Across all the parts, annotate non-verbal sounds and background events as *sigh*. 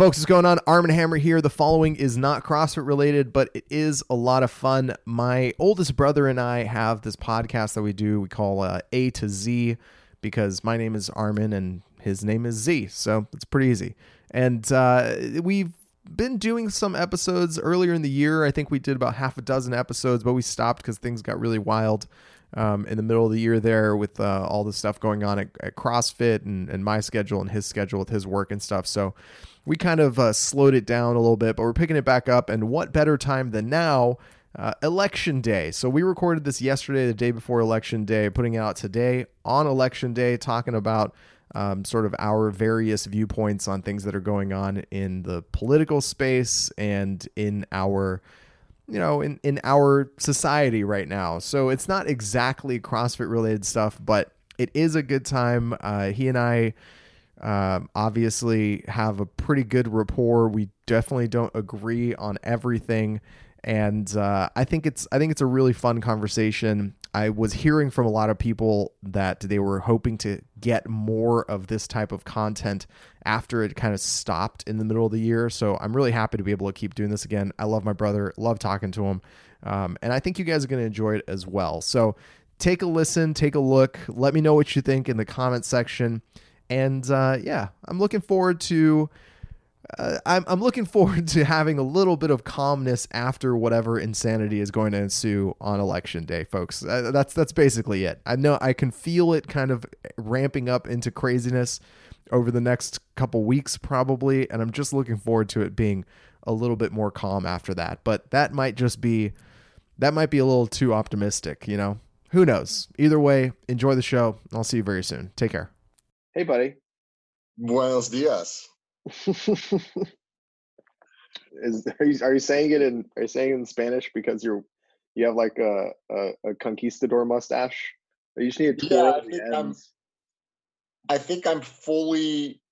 Folks, what's going on? Arm and Hammer here. The following is not CrossFit related, but it is a lot of fun. My oldest brother and I have this podcast that we do. We call uh, A to Z because my name is Armen and his name is Z. So it's pretty easy. And uh, we've been doing some episodes earlier in the year. I think we did about half a dozen episodes, but we stopped because things got really wild um, in the middle of the year there with uh, all the stuff going on at, at CrossFit and, and my schedule and his schedule with his work and stuff. So we kind of uh, slowed it down a little bit, but we're picking it back up. And what better time than now? Uh, election day. So we recorded this yesterday, the day before election day, putting it out today on election day, talking about um, sort of our various viewpoints on things that are going on in the political space and in our you know in, in our society right now so it's not exactly crossfit related stuff but it is a good time uh, he and i um, obviously have a pretty good rapport. We definitely don't agree on everything, and uh, I think it's I think it's a really fun conversation. I was hearing from a lot of people that they were hoping to get more of this type of content after it kind of stopped in the middle of the year. So I'm really happy to be able to keep doing this again. I love my brother, love talking to him, um, and I think you guys are going to enjoy it as well. So take a listen, take a look. Let me know what you think in the comment section and uh, yeah, I'm looking forward to. Uh, I'm, I'm looking forward to having a little bit of calmness after whatever insanity is going to ensue on election day, folks. Uh, that's that's basically it. I know I can feel it kind of ramping up into craziness over the next couple weeks, probably, and I'm just looking forward to it being a little bit more calm after that. But that might just be that might be a little too optimistic, you know. Who knows? Either way, enjoy the show. I'll see you very soon. Take care. Hey, buddy. Buenos dias. *laughs* Is are you, are you saying it in are you saying it in Spanish because you're you have like a a, a conquistador mustache? You just need to yeah, I think, I'm, I think I'm fully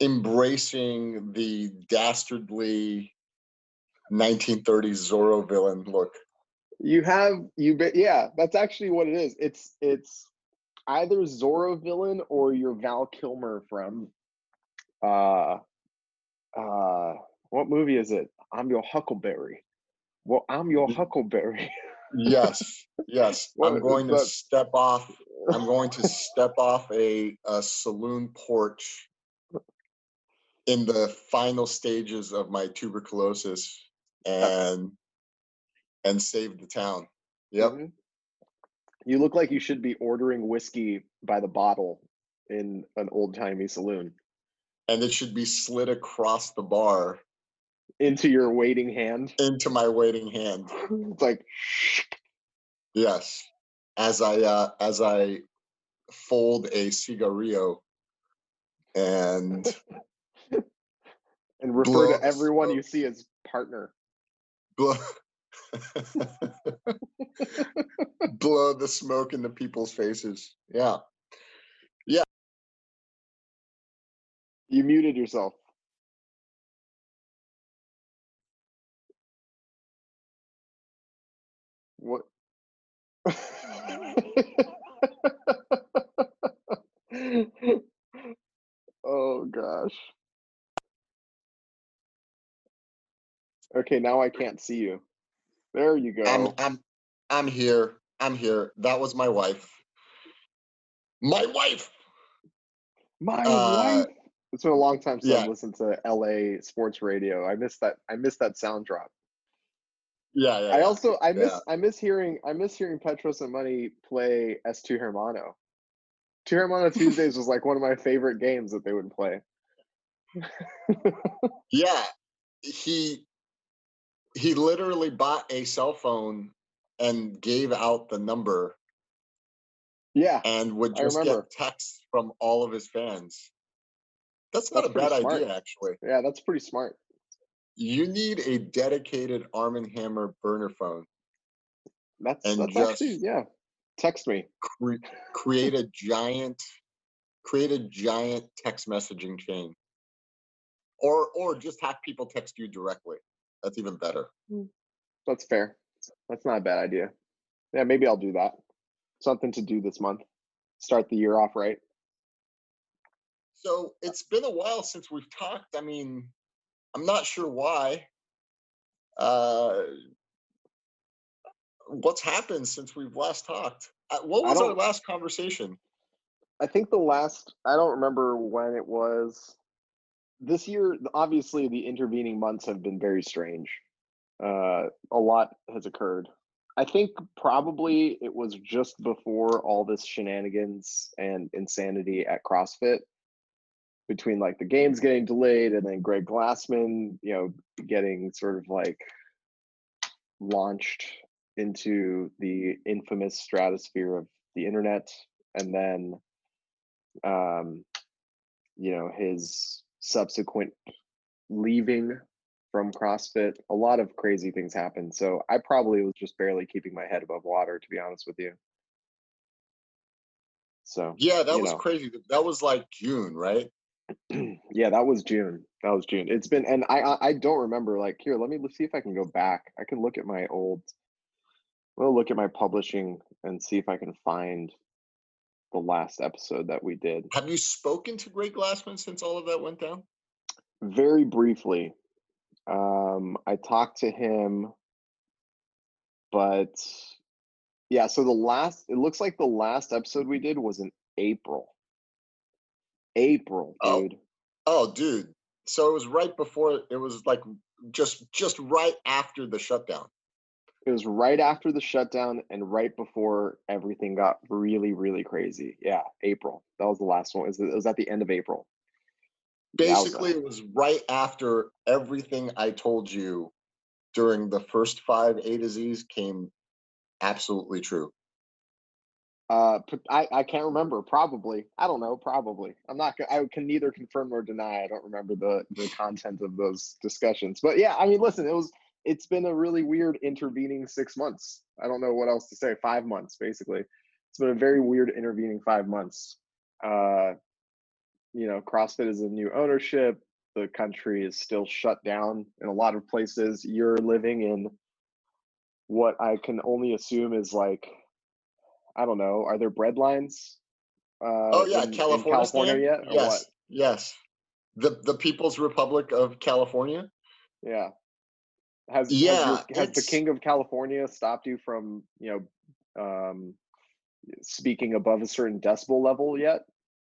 embracing the dastardly 1930s Zorro villain look. You have you yeah, that's actually what it is. It's it's either Zorro villain or your Val Kilmer from uh uh what movie is it? I'm your Huckleberry. Well, I'm your Huckleberry. yes, yes. *laughs* I'm going to step off. I'm going to *laughs* step off a, a saloon porch in the final stages of my tuberculosis and and save the town. Yep. Mm-hmm. You look like you should be ordering whiskey by the bottle in an old timey saloon. And it should be slid across the bar into your waiting hand. Into my waiting hand. *laughs* it's like Yes. As I uh as I fold a cigarillo and *laughs* and refer to everyone you see as partner. *laughs* Blow, *laughs* Blow the smoke into people's faces. Yeah. Yeah. You muted yourself. What? *laughs* oh gosh. Okay, now I can't see you. There you go. I'm I'm I'm here. I'm here. That was my wife. My wife. My uh, wife. It's been a long time since yeah. I've listened to LA sports radio. I miss that. I miss that sound drop. Yeah, yeah. I also I miss yeah. I miss hearing I miss hearing Petros and Money play S2 Hermano. Two Hermano *laughs* Tuesdays was like one of my favorite games that they would play. *laughs* yeah, he he literally bought a cell phone and gave out the number. Yeah. And would just get texts from all of his fans. That's not that's a bad smart. idea, actually. Yeah, that's pretty smart. You need a dedicated Arm and Hammer burner phone. That's, and that's just actually, yeah. Text me. Cre- create a giant, create a giant text messaging chain, or or just have people text you directly. That's even better. Hmm. That's fair. That's not a bad idea. Yeah, maybe I'll do that. Something to do this month. Start the year off right. So it's been a while since we've talked. I mean, I'm not sure why. Uh, what's happened since we've last talked? Uh, what was our last conversation? I think the last. I don't remember when it was. This year, obviously, the intervening months have been very strange. Uh, a lot has occurred. I think probably it was just before all this shenanigans and insanity at CrossFit between like the games getting delayed and then Greg Glassman, you know, getting sort of like launched into the infamous stratosphere of the internet and then um you know his subsequent leaving from CrossFit. A lot of crazy things happened. So I probably was just barely keeping my head above water, to be honest with you. So yeah, that was know. crazy. That was like June, right? *clears throat* yeah, that was June. That was June. It's been, and I I don't remember. Like here, let me see if I can go back. I can look at my old. We'll look at my publishing and see if I can find the last episode that we did. Have you spoken to Greg Glassman since all of that went down? Very briefly. Um, I talked to him, but yeah, so the last, it looks like the last episode we did was in April. April, oh. dude. Oh, oh dude. So it was right before, it was like just just right after the shutdown. It was right after the shutdown and right before everything got really, really crazy. Yeah, April. That was the last one. It was, it was at the end of April. Basically, it was right after everything I told you during the first five A to Z's came absolutely true. Uh, I, I can't remember. Probably. I don't know. Probably. I'm not. I can neither confirm nor deny. I don't remember the the content of those discussions. But yeah, I mean, listen. It was. It's been a really weird intervening six months. I don't know what else to say. Five months, basically. It's been a very weird intervening five months. Uh, you know, CrossFit is a new ownership. The country is still shut down in a lot of places. You're living in what I can only assume is like, I don't know, are there bread lines? Uh, oh yeah, in, California, in California yet? Yes, yes. The the People's Republic of California. Yeah. Has yeah has, your, has the King of California stopped you from you know um, speaking above a certain decibel level yet?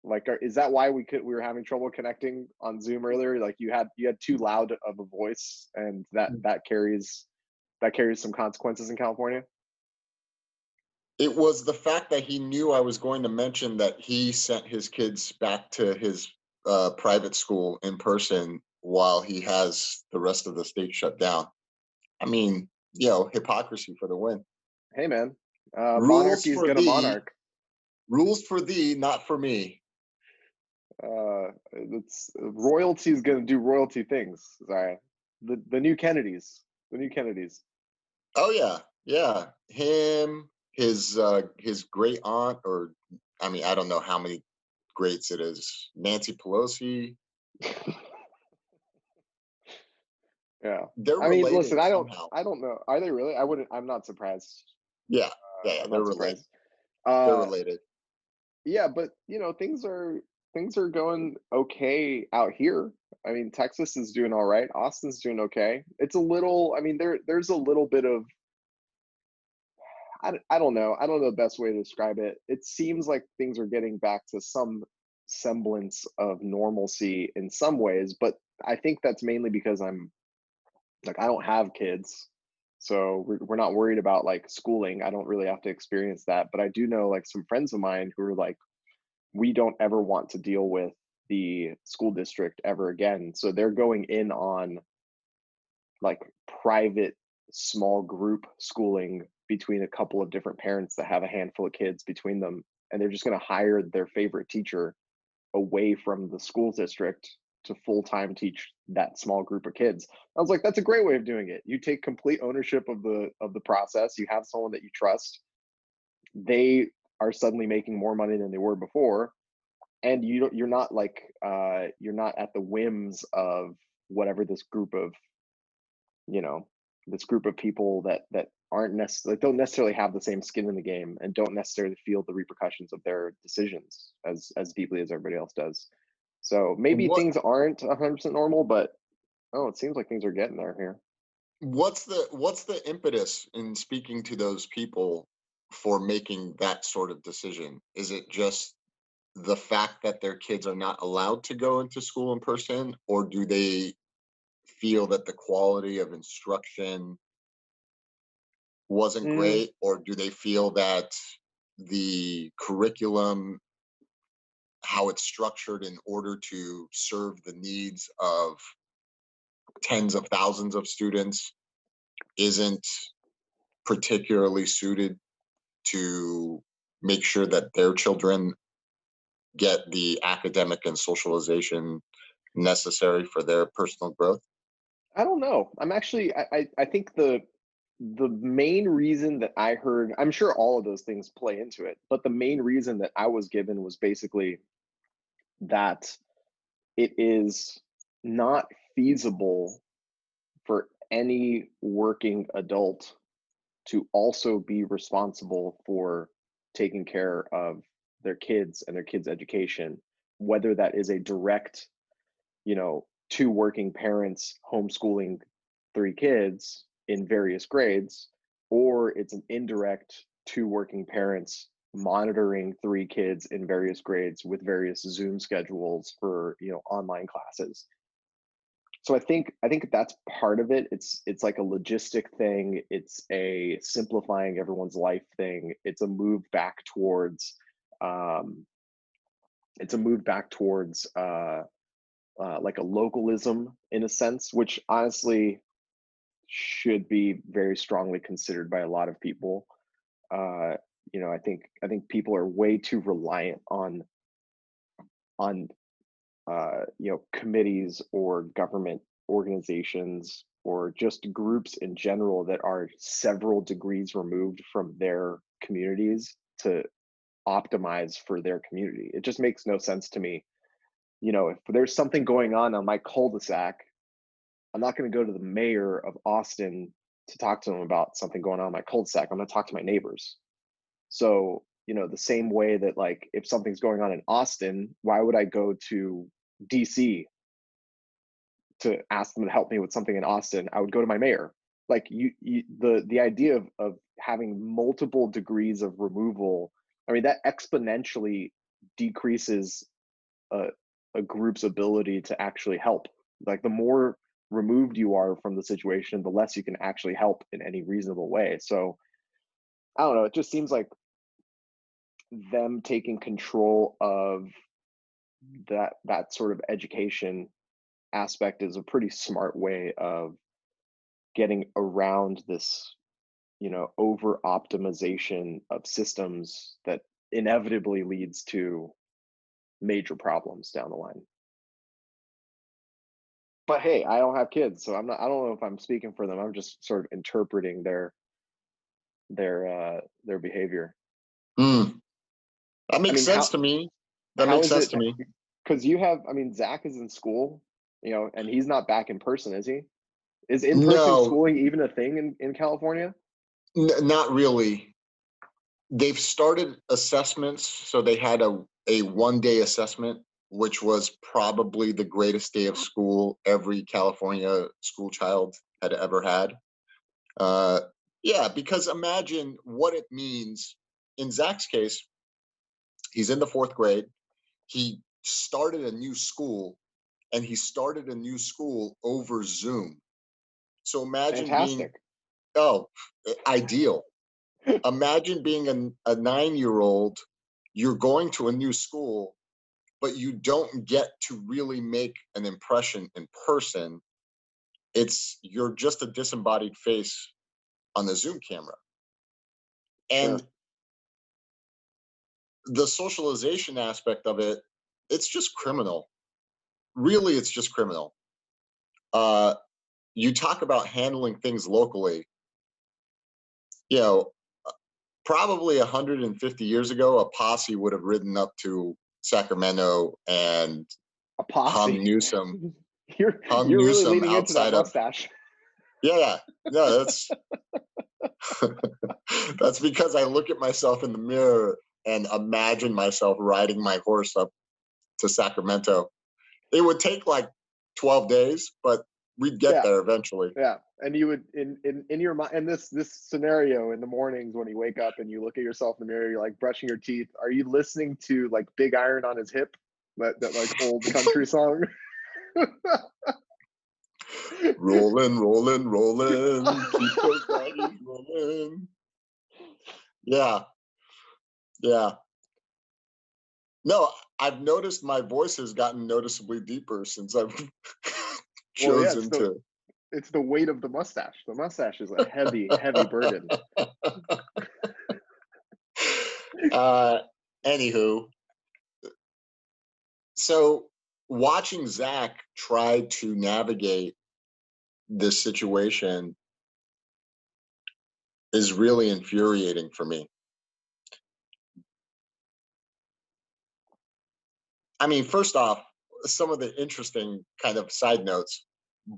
like is that why we could we were having trouble connecting on zoom earlier like you had you had too loud of a voice and that mm. that carries that carries some consequences in california it was the fact that he knew i was going to mention that he sent his kids back to his uh, private school in person while he has the rest of the state shut down i mean you know hypocrisy for the win hey man uh, monarchy's gonna monarch rules for thee not for me uh, it's royalty is going to do royalty things. Sorry, the the new Kennedys, the new Kennedys. Oh yeah, yeah. Him, his uh, his great aunt, or I mean, I don't know how many greats it is. Nancy Pelosi. *laughs* yeah, they're. I mean, listen, I don't, somehow. I don't know. Are they really? I wouldn't. I'm not surprised. Yeah, yeah, yeah they're related. Uh, they're related. Yeah, but you know, things are things are going okay out here. I mean, Texas is doing all right. Austin's doing okay. It's a little. I mean, there there's a little bit of. I, I don't know. I don't know the best way to describe it. It seems like things are getting back to some semblance of normalcy in some ways, but I think that's mainly because I'm like I don't have kids, so we're, we're not worried about like schooling. I don't really have to experience that, but I do know like some friends of mine who are like we don't ever want to deal with the school district ever again. So they're going in on like private small group schooling between a couple of different parents that have a handful of kids between them and they're just going to hire their favorite teacher away from the school district to full-time teach that small group of kids. I was like that's a great way of doing it. You take complete ownership of the of the process. You have someone that you trust. They are suddenly making more money than they were before and you you're not like uh you're not at the whims of whatever this group of you know this group of people that that aren't necessarily don't necessarily have the same skin in the game and don't necessarily feel the repercussions of their decisions as as deeply as everybody else does So maybe what, things aren't 100% normal, but oh, it seems like things are getting there here. What's the what's the impetus in speaking to those people for making that sort of decision? Is it just the fact that their kids are not allowed to go into school in person, or do they feel that the quality of instruction wasn't mm. great, or do they feel that the curriculum, how it's structured in order to serve the needs of tens of thousands of students, isn't particularly suited to make sure that their children get the academic and socialization necessary for their personal growth? I don't know. I'm actually I, I, think the the main reason that I heard, I'm sure all of those things play into it, but the main reason that I was given was basically that it is not feasible for any working adult to also be responsible for taking care of their kids and their kids' education, whether that is a direct, you know, two working parents homeschooling three kids in various grades, or it's an indirect two working parents monitoring three kids in various grades with various Zoom schedules for you know online classes. So I think I think that's part of it. It's it's like a logistic thing. It's a simplifying everyone's life thing. It's a move back towards um, it's a move back towards uh, uh, like a localism in a sense, which honestly should be very strongly considered by a lot of people. Uh, you know, I think I think people are way too reliant on on uh, you know committees or government organizations or just groups in general that are several degrees removed from their communities to optimize for their community. It just makes no sense to me. You know, if there's something going on on my cul-de-sac I'm not going to go to the mayor of Austin to talk to them about something going on in my cul-de-sac. I'm going to talk to my neighbors. So, you know, the same way that like if something's going on in Austin, why would I go to DC to ask them to help me with something in Austin? I would go to my mayor. Like you, you the the idea of of having multiple degrees of removal, I mean that exponentially decreases a, a group's ability to actually help. Like the more removed you are from the situation, the less you can actually help in any reasonable way. So I don't know, it just seems like them taking control of that that sort of education aspect is a pretty smart way of getting around this you know over optimization of systems that inevitably leads to major problems down the line but hey, I don't have kids, so I'm not. I don't know if I'm speaking for them. I'm just sort of interpreting their their uh their behavior. Mm. That makes I mean, sense how, to me. That makes sense it, to me. Because you have, I mean, Zach is in school, you know, and he's not back in person, is he? Is in person no. schooling even a thing in in California? N- not really. They've started assessments, so they had a a one day assessment which was probably the greatest day of school every California school child had ever had. Uh, yeah, because imagine what it means in Zach's case. He's in the fourth grade. He started a new school, and he started a new school over Zoom. So imagine Fantastic. being oh, ideal. *laughs* imagine being a, a nine year old. You're going to a new school but you don't get to really make an impression in person. It's you're just a disembodied face on the Zoom camera. And sure. The socialization aspect of it, it's just criminal. Really, it's just criminal. Uh, you talk about handling things locally. You know, uh, probably 150 years ago, a posse would have ridden up to Sacramento and a posse. Hung Newsom. *laughs* You're, Hung you're Newsom really leaning outside into that mustache. Of, yeah, no, *laughs* that's *laughs* that's because I look at myself in the mirror and imagine myself riding my horse up to Sacramento it would take like 12 days, but we'd get yeah. there eventually. Yeah. And you would in, in in your mind in this this scenario in the mornings when you wake up and you look at yourself in the mirror, you're like brushing your teeth. Are you listening to like Big Iron on his hip? That that like old country *laughs* song? rolling, rolling, *laughs* rolling. *laughs* Rolling. Yeah. Yeah. No, I've noticed my voice has gotten noticeably deeper since I've chosen *laughs* well, yeah, it's the, to. It's the weight of the mustache. The mustache is a heavy, heavy burden. *laughs* uh, anywho, so watching Zach try to navigate this situation is really infuriating for me. I mean, first off, some of the interesting kind of side notes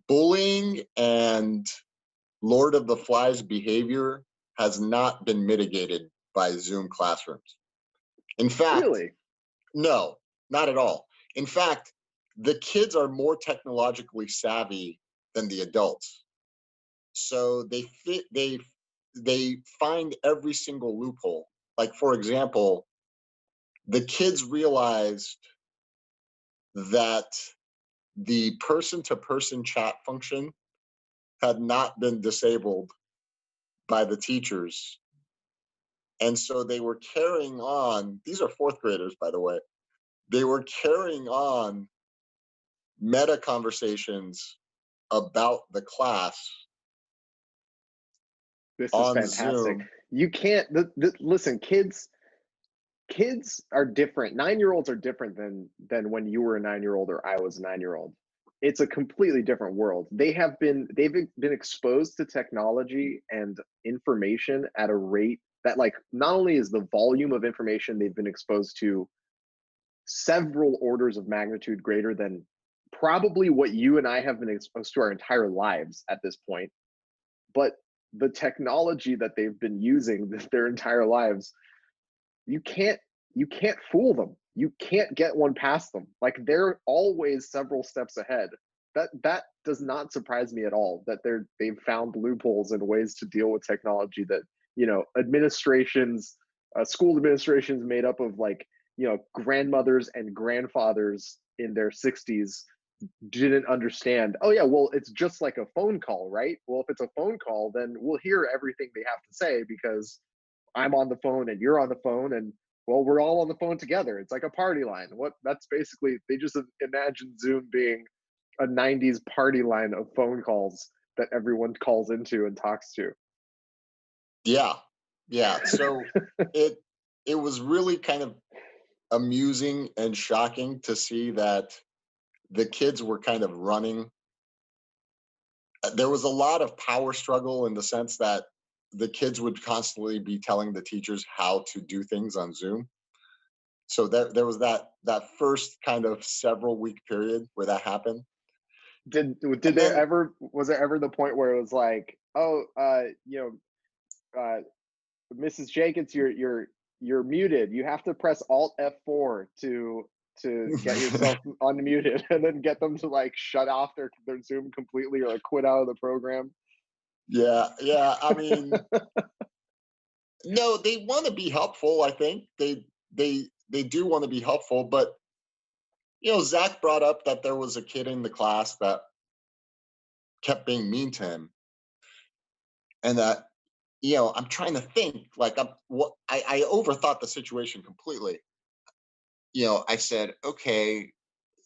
bullying and Lord of the Flies behavior has not been mitigated by Zoom classrooms. In fact, really? no, not at all. In fact, the kids are more technologically savvy than the adults. So they fit they they find every single loophole. Like for example, the kids realized that the person to person chat function had not been disabled by the teachers. And so they were carrying on, these are fourth graders, by the way, they were carrying on meta conversations about the class. This is fantastic. Zoom. You can't the, the, listen, kids kids are different. 9-year-olds are different than than when you were a 9-year-old or I was a 9-year-old. It's a completely different world. They have been they've been exposed to technology and information at a rate that like not only is the volume of information they've been exposed to several orders of magnitude greater than probably what you and I have been exposed to our entire lives at this point. But the technology that they've been using *laughs* their entire lives, you can't you can't fool them. You can't get one past them. Like they're always several steps ahead. That that does not surprise me at all that they're they've found loopholes and ways to deal with technology that you know administrations uh, school administrations made up of like you know grandmothers and grandfathers in their 60s didn't understand oh yeah well it's just like a phone call right well if it's a phone call then we'll hear everything they have to say because i'm on the phone and you're on the phone and well we're all on the phone together. It's like a party line. What that's basically they just imagine zoom being a 90s party line of phone calls that everyone calls into and talks to. Yeah. Yeah. So *laughs* it it was really kind of amusing and shocking to see that the kids were kind of running. There was a lot of power struggle in the sense that the kids would constantly be telling the teachers how to do things on Zoom. So there, there was that that first kind of several week period where that happened. Did did there ever was there ever the point where it was like, oh, uh, you know, uh, Mrs. Jenkins, you're you're you're muted. You have to press Alt F4 to to get yourself *laughs* unmuted *laughs* and then get them to like shut off their their Zoom completely or like quit out of the program. Yeah, yeah. I mean, *laughs* no, they want to be helpful. I think they they they do want to be helpful, but you know, Zach brought up that there was a kid in the class that kept being mean to him, and that you know, I'm trying to think like I'm what I, I overthought the situation completely. You know, I said, okay,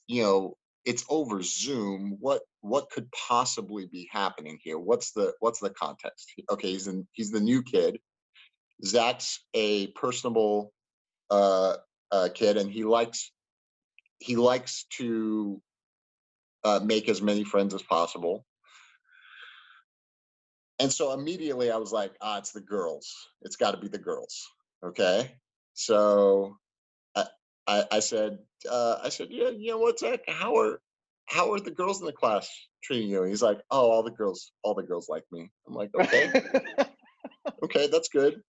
you know, it's over Zoom. What what could possibly be happening here? What's the what's the context? Okay, he's in, he's the new kid. Zach's a personable uh, uh, kid, and he likes he likes to uh, make as many friends as possible and so immediately I was like, ah, it's the girls. It's got to be the girls. Okay. So I, I, I said, uh, I said, yeah, you know what, Zach? How are, how are the girls in the class treating you? And he's like, oh, all the girls, all the girls like me. I'm like, okay, okay, *laughs* that's good.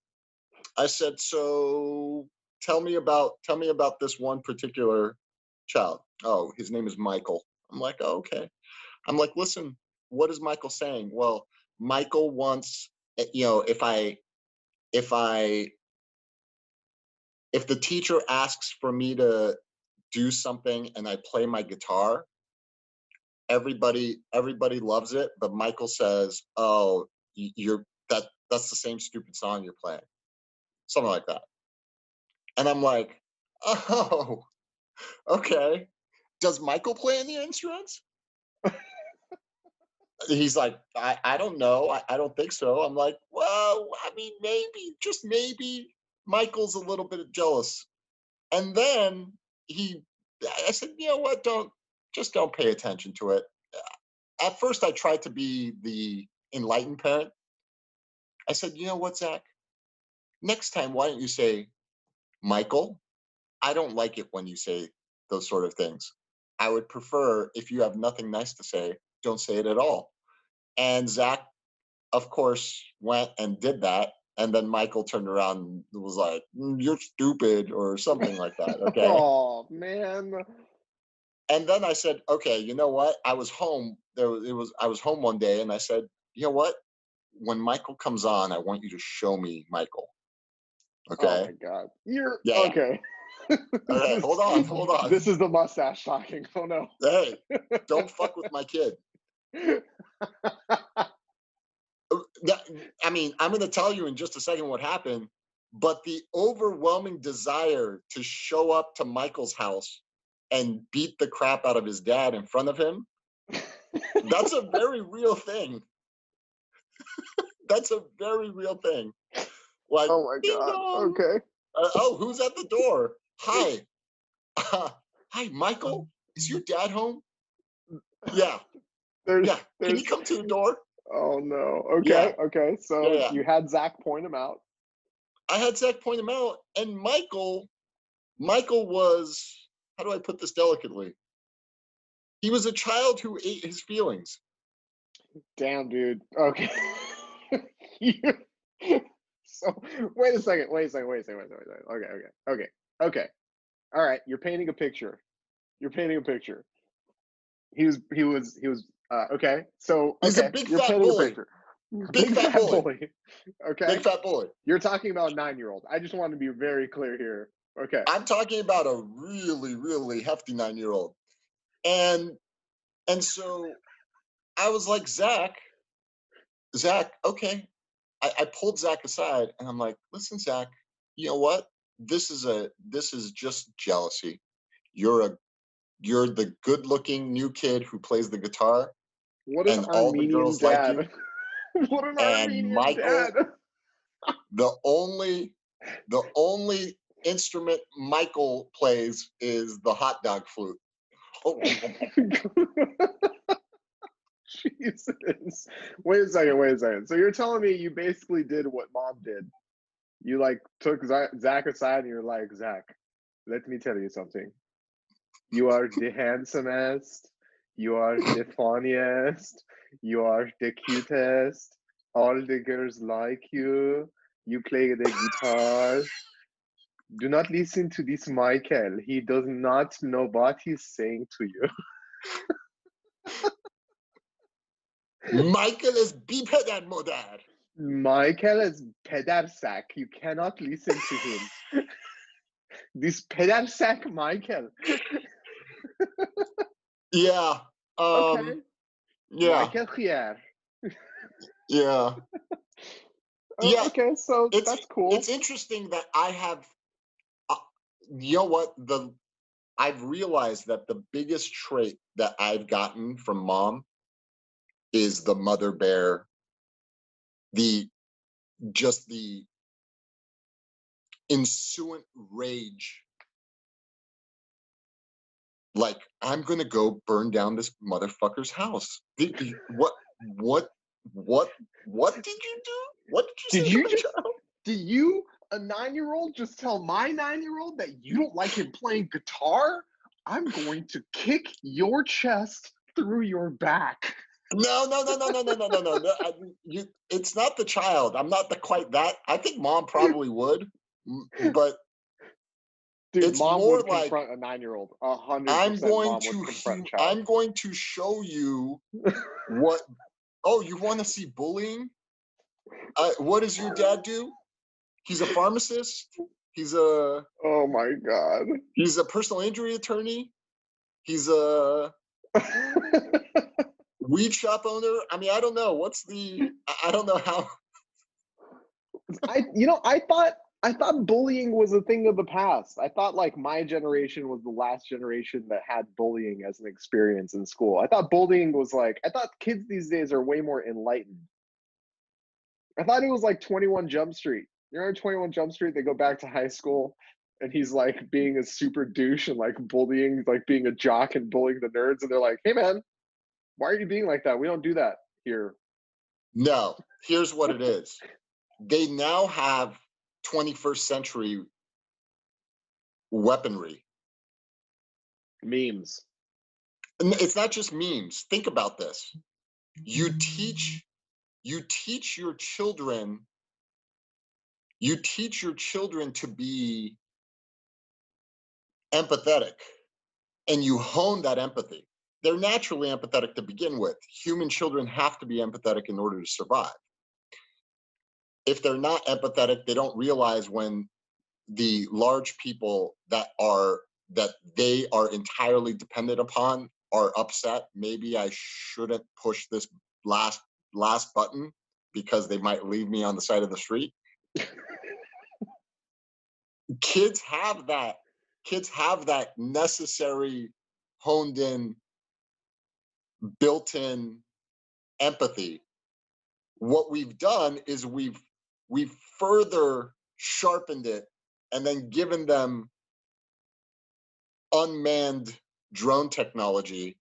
I said, so tell me about, tell me about this one particular child. oh, his name is Michael. I'm like, oh, okay. I'm like, listen, what is Michael saying? Well, Michael wants, eh, you know, if I, if I, if the teacher asks for me to do something and I play my guitar, everybody everybody loves it, but Michael says, "Oh, you're that that's the same stupid song you're playing." Something like that. And I'm like, "Oh, *laughs* okay. Does Michael play any instruments?" He's like, I, I don't know. I, I don't think so. I'm like, well, I mean, maybe, just maybe Michael's a little bit jealous. And then he, I said, you know what? Don't, just don't pay attention to it. At first, I tried to be the enlightened parent. I said, you know what, Zach? Next time, why don't you say, Michael, I don't like it when you say those sort of things. I would prefer if you have nothing nice to say, don't say it at all. And Zach, of course, went and did that. And then Michael turned around and was like, mm, You're stupid, or something like that. *laughs* Okay. oh, man and then I said, okay, you know what? I was home. There was, it was I was home one day, and I said, you know what? When Michael comes on, I want you to show me Michael. Okay. Oh my god. You're yeah. okay. right, hold *laughs* on, hold on. This is the mustache talking. Oh no. Hey, don't fuck with my kid. *laughs* Uh, I mean, I'm going to tell you in just a second what happened, but the overwhelming desire to show up to Michael's house and beat the crap out of his dad in front of him, that's a very *laughs* real thing. that's a very real thing. Like, oh my god. Dong. Okay. Uh, oh, who's at the door? Hi. Uh, hi, Michael. Is your dad home? Yeah. *laughs* There's, yeah. Can you come to the door? Oh no. Okay. Yeah. Okay. So yeah, yeah. you had Zach point him out. I had Zach point him out, and Michael, Michael was how do I put this delicately? He was a child who ate his feelings. Damn, dude. Okay. *laughs* *laughs* so wait a second. Wait a second. Wait a second. Wait a second. Wait a second. Okay. Okay. Okay. Okay. All right. You're painting a picture. You're painting a picture. He was. He was. He was. Uh, okay. So he's okay. a big You're fat bully. Big, big, fat, fat bully. bully. *laughs* Okay. Big fat bully. You're talking about a nine year old. I just want to be very clear here. Okay. I'm talking about a really, really hefty nine year old. And and so I was like, Zach, Zach, okay. I, I pulled Zach aside and I'm like, listen, Zach, you know what? This is a this is just jealousy. You're a you're the good looking new kid who plays the guitar. What an and all the girls dad. like you. *laughs* what an and Armenian Michael, dad. *laughs* the only the only instrument Michael plays is the hot dog flute. *laughs* Oh. Jesus. Wait a second, wait a second. So you're telling me you basically did what mom did. You like took Zach aside and you're like, Zach, let me tell you something. You are the *laughs* handsomest. You are the funniest. You are the cutest. All the girls like you. You play the guitar do not listen to this Michael. He does not know what he's saying to you. *laughs* Michael is bipedar modar. Michael is sack. You cannot listen to him. *laughs* this sack, Michael. *laughs* yeah. Um, okay. Yeah. Michael here. yeah. Oh, yeah. Okay, so it's, that's cool. It's interesting that I have you know what the I've realized that the biggest trait that I've gotten from mom is the mother bear, the just the ensuing rage. Like, I'm gonna go burn down this motherfucker's house. what what what what did you do? What did you did you just, did you a nine year old just tell my nine year old that you don't like him playing guitar, I'm going to kick your chest through your back. No, no, no, no, no, no, no, no, no. no I, you, it's not the child. I'm not the quite that. I think mom probably would, *laughs* but Dude, it's mom more would confront a nine-year-old. A hundred. I'm going to. I'm going to show you what. *laughs* Oh, you want to see bullying? Uh, what does your dad do? He's a pharmacist. He's a. Oh my god. He's a personal injury attorney. He's a *laughs* weed shop owner. I mean, I don't know. What's the? I don't know how. *laughs* I you know I thought I thought bullying was a thing of the past. I thought like my generation was the last generation that had bullying as an experience in school. I thought bullying was like I thought kids these days are way more enlightened. I thought it was like 21 Jump Street. You know 21 Jump Street? They go back to high school and he's like being a super douche and like bullying, like being a jock and bullying the nerds. And they're like, hey man, why are you being like that? We don't do that here. No, here's what it is. *laughs* They now have 21st century weaponry. Memes. And it's not just memes. Think about this. You teach you teach your children you teach your children to be empathetic and you hone that empathy. They're naturally empathetic to begin with. Human children have to be empathetic in order to survive if they're not empathetic, they don't realize when the large people that are that they are entirely dependent upon are upset. Maybe I shouldn't push this last last button because they might leave me on the side of the street. Kids have that kids have that necessary honed in built-in empathy. What we've done is we've we've further sharpened it and then given them unmanned drone technology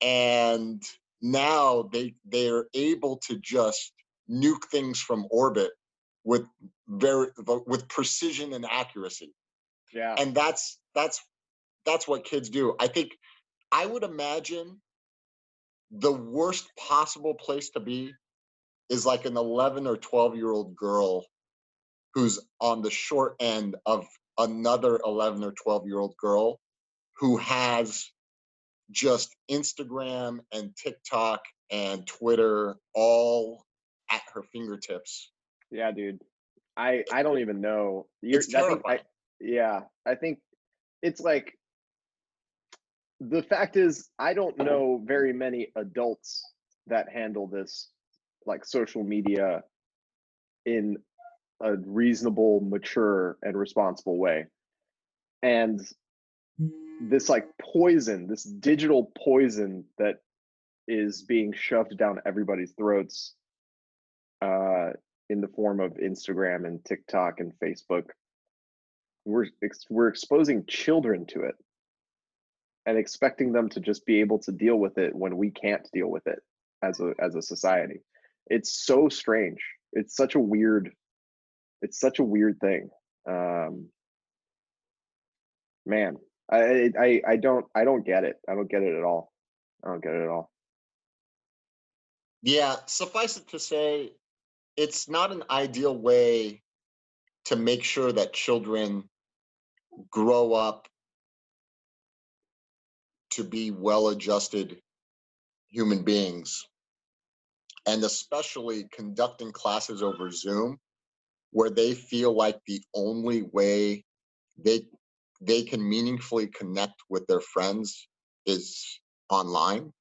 and now they they're able to just nuke things from orbit with very with precision and accuracy yeah and that's that's that's what kids do i think i would imagine the worst possible place to be is like an 11 or 12 year old girl who's on the short end of another 11 or 12 year old girl who has just Instagram and TikTok and Twitter all at her fingertips. Yeah, dude. I I don't even know. You're, it's terrifying. I, yeah, I think it's like the fact is I don't know very many adults that handle this like social media in a reasonable, mature, and responsible way. And this like poison, this digital poison that is being shoved down everybody's throats uh, in the form of Instagram and TikTok and Facebook. We're we're exposing children to it. And expecting them to just be able to deal with it when we can't deal with it as a as a society. It's so strange. It's such a weird it's such a weird thing. Um man I, I i don't i don't get it. I don't get it at all. I don't get it at all. Yeah suffice it to say it's not an ideal way to make sure that children grow up to be well adjusted human beings and especially conducting classes over Zoom where they feel like the only way they they can meaningfully connect with their friends is online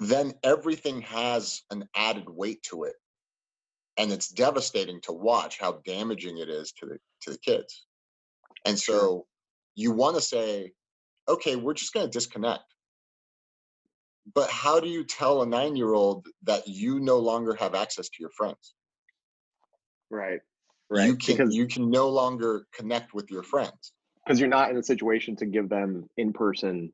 then everything has an added weight to it and it's devastating to watch how damaging it is to the to the kids. And so sure. you want to say okay we're just going to disconnect. But how do you tell a nine year old that you no longer have access to your friends? Right right you can because, you can no longer connect with your friends. Because you're not in a situation to give them in person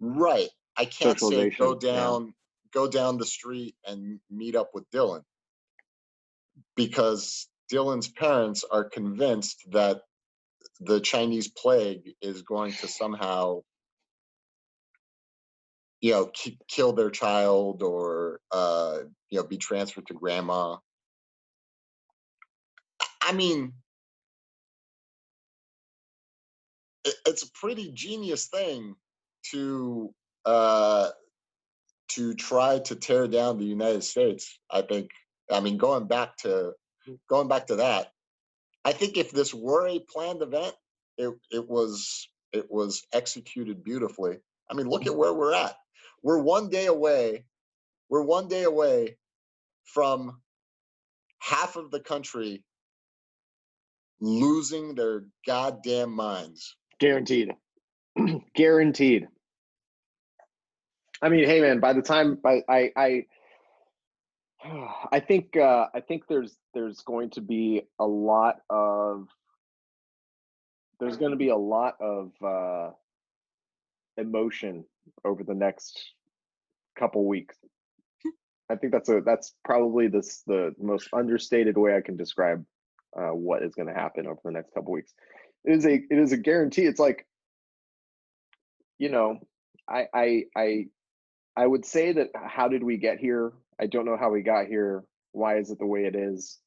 right i can't say go down yeah. go down the street and meet up with dylan because dylan's parents are convinced that the chinese plague is going to somehow you know k- kill their child or uh, you know be transferred to grandma i mean it's a pretty genius thing to uh, to try to tear down the United States. I think. I mean, going back to mm. going back to that, I think if this were a planned event, it it was it was executed beautifully. I mean, look at where we're at. We're one day away. We're one day away from half of the country losing their goddamn minds. Guaranteed. *clears throat* Guaranteed. I mean, hey man, by the time I I I, *sighs* I think uh, I think there's there's going to be a lot of there's going to be a lot of uh, emotion over the next couple weeks. I think that's a that's probably this the most understated way I can describe uh, what is going to happen over the next couple weeks. It is a it is a guarantee. It's like, you know, I I I I would say that how did we get here? I don't know how we got here. Why is it the way it is?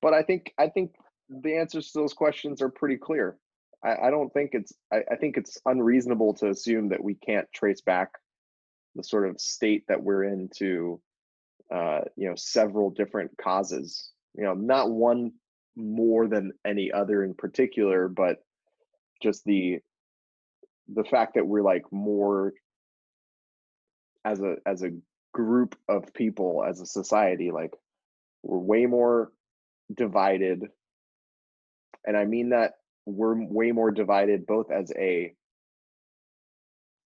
But I think I think the answers to those questions are pretty clear. I, I don't think it's I, I think it's unreasonable to assume that we can't trace back the sort of state that we're in to uh, you know several different causes. You know, not one more than any other in particular, but just the the fact that we're like more as a as a group of people as a society like we're way more divided. And i mean that we're way more divided both as a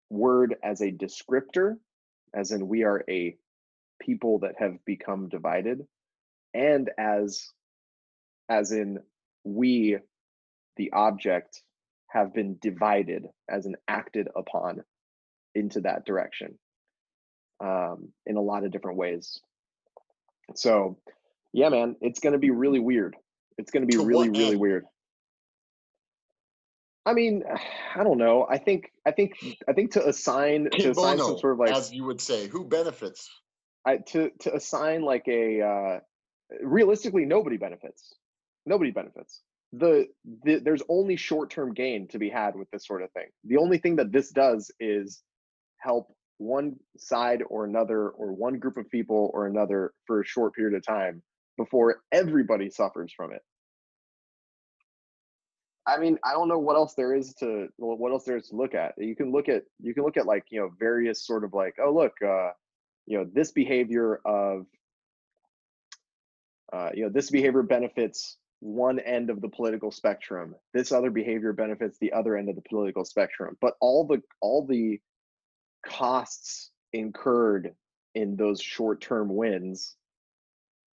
word as a descriptor as in we are a people that have become divided and as as in we the object have been divided as an acted upon into that direction um, in a lot of different ways so yeah man it's going to be really weird it's going to be really really weird I mean, *sighs* I don't know. I think I think I think to assign to assign some sort of like as you would say, who benefits? I to to assign like a uh realistically nobody benefits. Nobody benefits. The, the there's only short-term gain to be had with this sort of thing. The only thing that this does is help one side or another or one group of people or another for a short period of time before everybody suffers from it. I mean, I don't know what else there is to what else there is to look at. You can look at you can look at like you know various sort of like oh look uh, you know this behavior of uh, you know this behavior benefits one end of the political spectrum. This other behavior benefits the other end of the political spectrum. But all the all the costs incurred in those short-term wins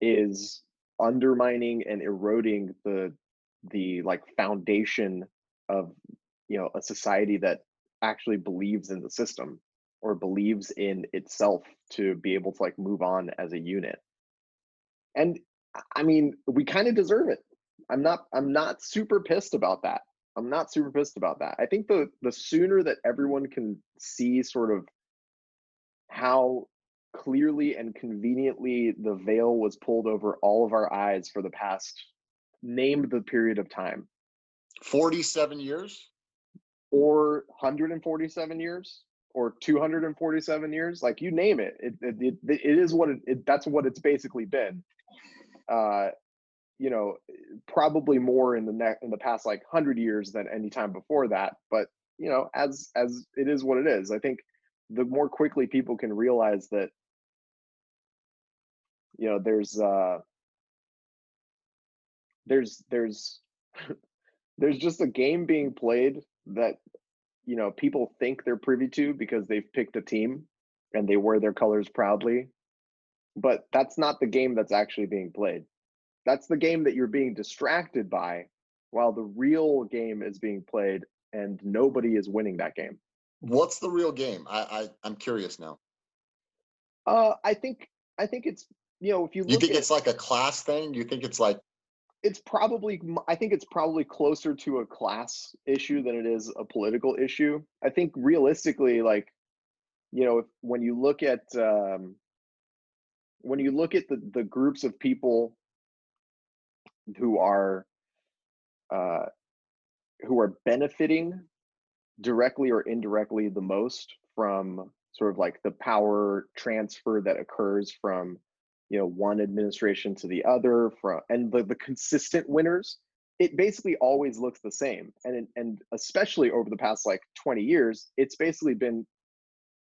is undermining and eroding the the like foundation of you know a society that actually believes in the system or believes in itself to be able to like move on as a unit. And i mean we kind of deserve it. I'm not i'm not super pissed about that. I'm not super pissed about that. I think the the sooner that everyone can see sort of how clearly and conveniently the veil was pulled over all of our eyes for the past named the period of time. 47 years? or 147 years? Or 247 years? Like you name it. It it, it, it is what it, it, that's what it's basically been. Uh you know probably more in the next in the past like 100 years than any time before that but you know as as it is what it is. I think the more quickly people can realize that you know there's uh there's there's *laughs* there's just a game being played that you know people think they're privy to because they've picked a team and they wear their colors proudly but that's not the game that's actually being played. That's the game that you're being distracted by while the real game is being played and nobody is winning that game. What's the real game? I, I i'm curious now. Uh i think i think it's you know if you you think it's like a class thing? You think it's like it's probably i think it's probably closer to a class issue than it is a political issue. I think realistically like you know if, when you look at um, when you look at the, the groups of people who are uh, who are benefiting directly or indirectly the most from sort of like the power transfer that occurs from you know one administration to the other from and the, the consistent winners it basically always looks the same. And and especially over the past like 20 years it's basically been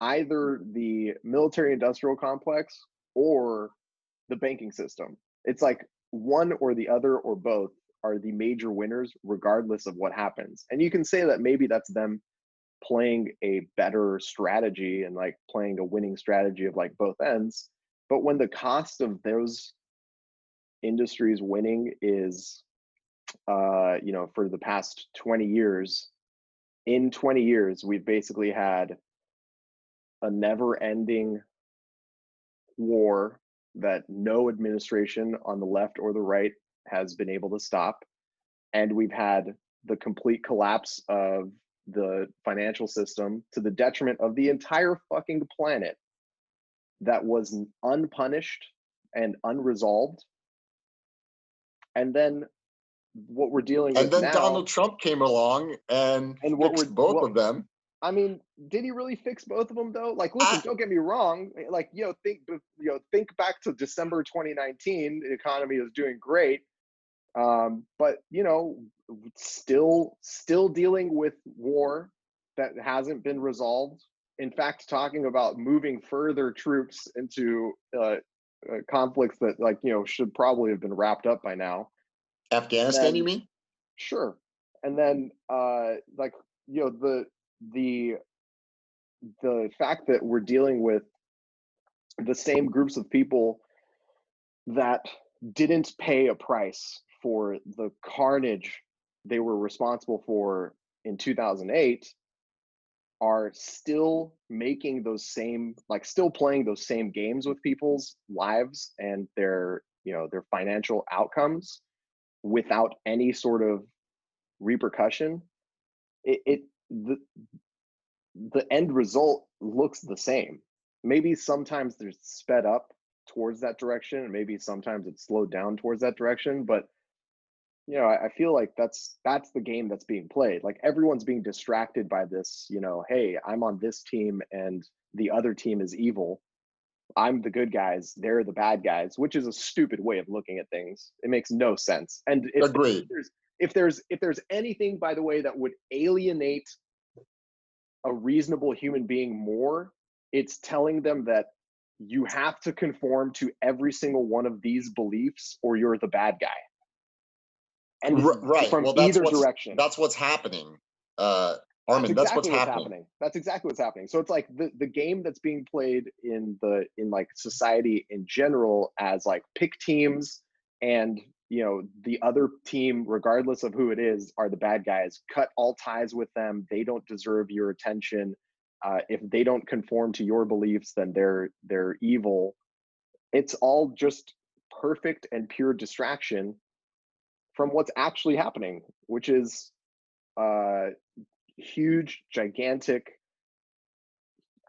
either the military industrial complex or the banking system. It's like one or the other or both are the major winners regardless of what happens. And you can say that maybe that's them playing a better strategy and like playing a winning strategy of like both ends but when the cost of those industries winning is uh you know for the past 20 years in 20 years we've basically had a never ending war that no administration on the left or the right has been able to stop and we've had the complete collapse of the financial system to the detriment of the entire fucking planet that was unpunished and unresolved. And then what we're dealing and with And then now, Donald Trump came along and, and what fixed both what, of them. I mean, did he really fix both of them though? Like, listen, I, don't get me wrong. Like, you know, think you know, think back to December 2019. The economy is doing great, um, but you know, still still dealing with war that hasn't been resolved. In fact talking about moving further troops into uh, uh, conflicts that like you know should probably have been wrapped up by now. Afghanistan then, you mean? Sure. And then uh like you know the the the fact that we're dealing with the same groups of people that didn't pay a price for the carnage they were responsible for in 2008 are still making those same like still playing those same games with people's lives and their you know their financial outcomes without any sort of repercussion it, it the the end result looks the same. Maybe sometimes there's sped up towards that direction and maybe sometimes it's slowed down towards that direction but you know, I, I feel like that's that's the game that's being played. Like everyone's being distracted by this, you know, hey, I'm on this team and the other team is evil. I'm the good guys, they're the bad guys, which is a stupid way of looking at things. It makes no sense. And if, if there's if there's if there's anything, by the way, that would alienate a reasonable human being more, it's telling them that you have to conform to every single one of these beliefs or you're the bad guy and R- right from well, either direction. That's what's happening. Uh, Armen, that's, exactly that's what's, what's happening. happening. That's exactly what's happening. So it's like the, the game that's being played in the in like society in general as like pick teams and you know the other team regardless of who it is are the bad guys cut all ties with them they don't deserve your attention uh, if they don't conform to your beliefs then they're they're evil it's all just perfect and pure distraction from what's actually happening, which is uh, huge, gigantic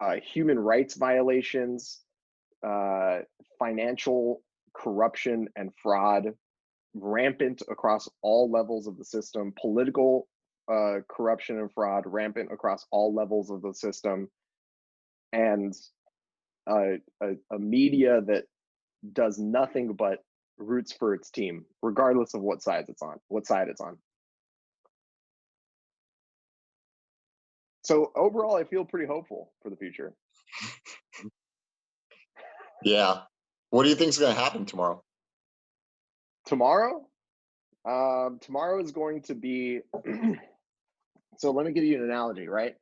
uh, human rights violations, uh, financial corruption and fraud rampant across all levels of the system, political uh, corruption and fraud rampant across all levels of the system, and uh, a, a media that does nothing but roots for its team, regardless of what side it's on, what side it's on. So overall, I feel pretty hopeful for the future. yeah. What do you think is going to happen tomorrow? Tomorrow? Um, tomorrow is going to be. *clears throat* so let me give you an analogy, right?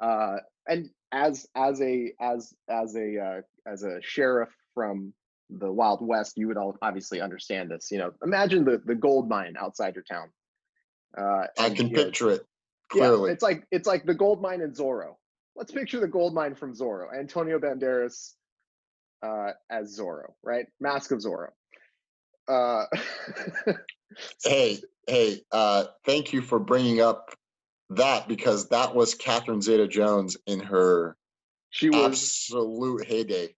Uh, and as as a as as a uh, as a sheriff from the Wild West, you would all obviously understand this. You know, imagine the the gold mine outside your town. Uh, I can picture know, it clearly. Yeah, it's like it's like the gold mine in Zorro. Let's picture the gold mine from Zorro. Antonio Banderas uh, as Zorro, right? Mask of Zorro. Uh, *laughs* hey, hey! Uh, thank you for bringing up that because that was Catherine Zeta-Jones in her she was absolute heyday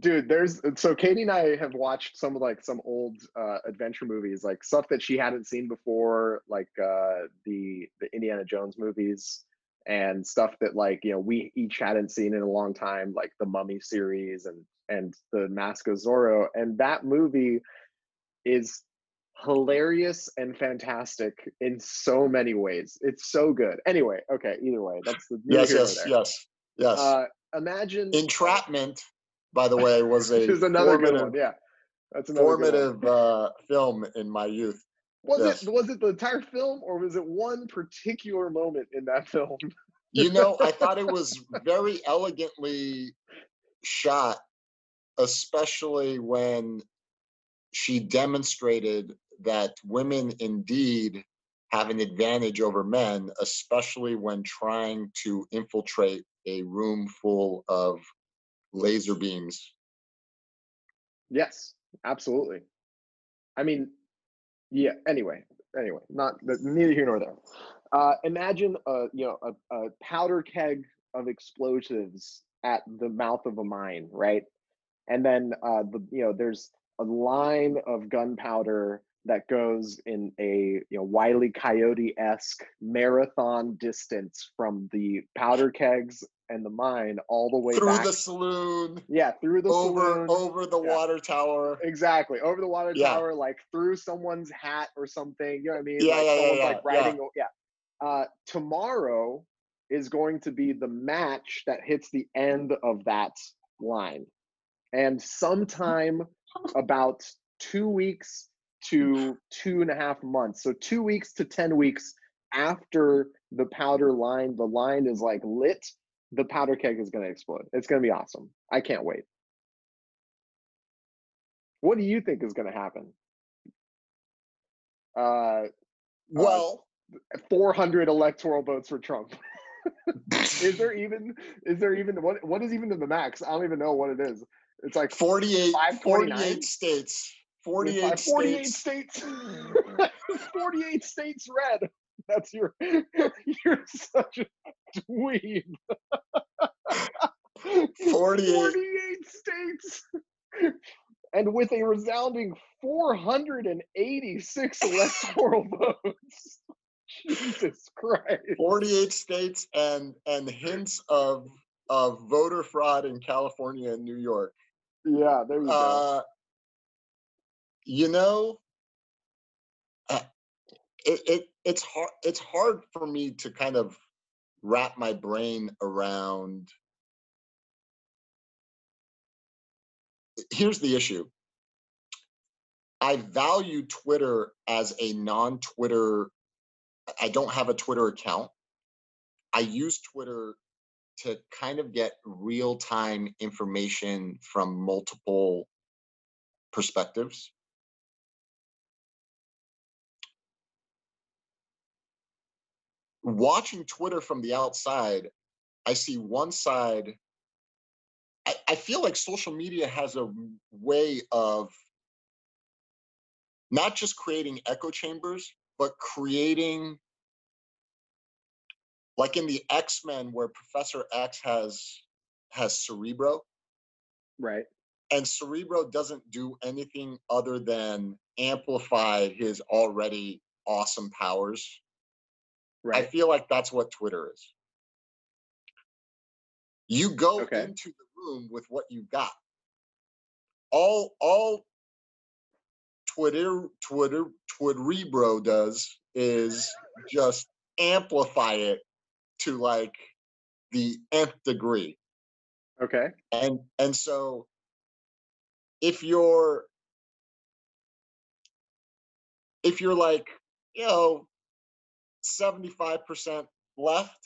dude there's so katie and i have watched some of like some old uh adventure movies like stuff that she hadn't seen before like uh the the indiana jones movies and stuff that like you know we each hadn't seen in a long time, like the Mummy series and and the Mask of Zorro. And that movie is hilarious and fantastic in so many ways. It's so good. Anyway, okay, either way, that's the yes, yes, there. yes, yes. Uh, imagine Entrapment, by the way, was a another good one. Yeah, that's another formative uh, film in my youth. Was yes. it was it the entire film or was it one particular moment in that film? you know, I *laughs* thought it was very elegantly shot, especially when she demonstrated that women indeed have an advantage over men, especially when trying to infiltrate a room full of laser beams. Yes, absolutely. I mean, yeah. Anyway, anyway, not neither here nor there. Uh, imagine a you know a, a powder keg of explosives at the mouth of a mine, right? And then uh, the you know there's a line of gunpowder that goes in a you know Wiley Coyote esque marathon distance from the powder kegs and the mine all the way through back. the saloon. Yeah, through the over saloon. over the yeah. water tower. Exactly, over the water yeah. tower, like through someone's hat or something. You know what I mean? Yeah, like yeah, someone's yeah, like riding. Yeah. yeah. Uh, tomorrow is going to be the match that hits the end of that line, and sometime about two weeks to two and a half months. So two weeks to ten weeks after the powder line, the line is like lit the powder keg is going to explode. It's going to be awesome. I can't wait. What do you think is going to happen? Uh, well, uh, 400 electoral votes for Trump. *laughs* is there even is there even what what is even the max? I don't even know what it is. It's like 48 48 states. 48 48 states. states. *laughs* *laughs* 48 states red. That's your you're such a dweeb. 48. 48 states. And with a resounding 486 electoral *laughs* votes. Jesus Christ. 48 states and and hints of of voter fraud in California and New York. Yeah, there you uh, go. You know, uh, it, it it's hard it's hard for me to kind of wrap my brain around here's the issue. I value twitter as a non-twitter i don't have a twitter account. I use twitter to kind of get real-time information from multiple perspectives watching Twitter from the outside, I see one side. I, I feel like social media has a way of not just creating echo chambers, but creating like in the X-Men where Professor X has has Cerebro. Right. And Cerebro doesn't do anything other than amplify his already awesome powers. Right. I feel like that's what Twitter is. You go okay. into the room with what you got. All all Twitter Twitter Twitterbro does is just amplify it to like the nth degree. Okay. And and so if you're if you're like, you know, 75% left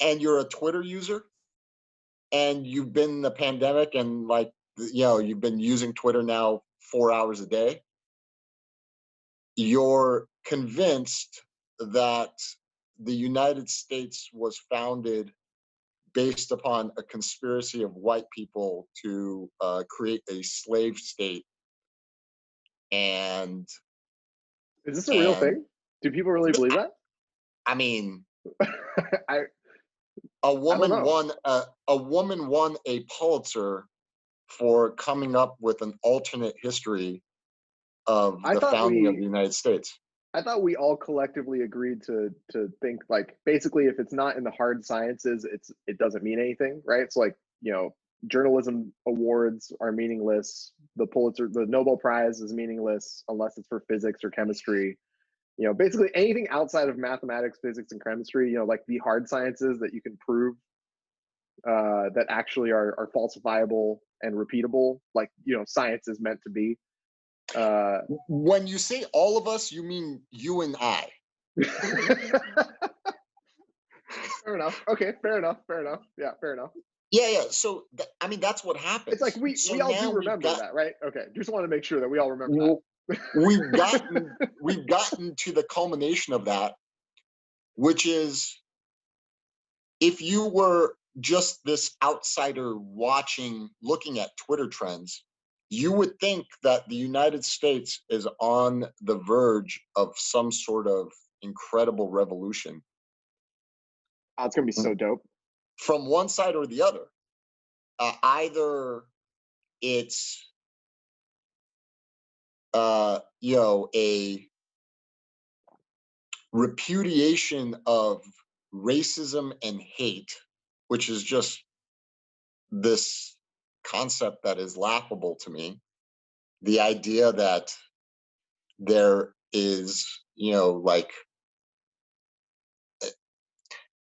and you're a Twitter user and you've been in the pandemic and like you know you've been using Twitter now 4 hours a day you're convinced that the United States was founded based upon a conspiracy of white people to uh, create a slave state and is this a and, real thing do people really believe that? I mean, *laughs* I a woman won a, a woman won a Pulitzer for coming up with an alternate history of the founding we, of the United States. I thought we all collectively agreed to to think like basically if it's not in the hard sciences, it's it doesn't mean anything, right? So like you know, journalism awards are meaningless. The Pulitzer, the Nobel Prize is meaningless unless it's for physics or chemistry. You know, basically anything outside of mathematics, physics, and chemistry. You know, like the hard sciences that you can prove uh, that actually are are falsifiable and repeatable, like you know, science is meant to be. Uh, when you say all of us, you mean you and I. *laughs* fair enough. Okay, fair enough. Fair enough. Yeah, fair enough. Yeah, yeah. So th- I mean, that's what happens. It's like we so we all do remember got, that, right? Okay, just want to make sure that we all remember that. We've *laughs* gotten we've gotten to the culmination of that, which is if you were just this outsider watching, looking at Twitter trends, you would think that the United States is on the verge of some sort of incredible revolution. Oh, it's gonna be so dope from one side or the other. Uh, either it's uh, you know a repudiation of racism and hate, which is just this concept that is laughable to me. The idea that there is, you know, like, eh,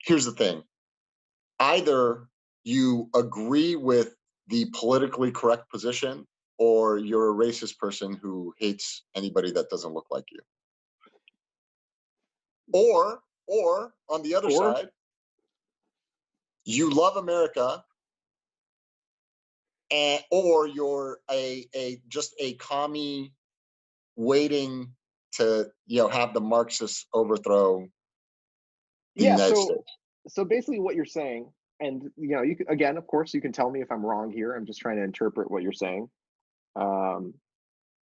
here's the thing either you agree with the politically correct position or you're a racist person who hates anybody that doesn't look like you. Or or on the other or, side you love america and or you're a a just a commie waiting to you know have the marxists overthrow the yeah, united so, states. so basically what you're saying and you know you can, again of course you can tell me if i'm wrong here i'm just trying to interpret what you're saying um,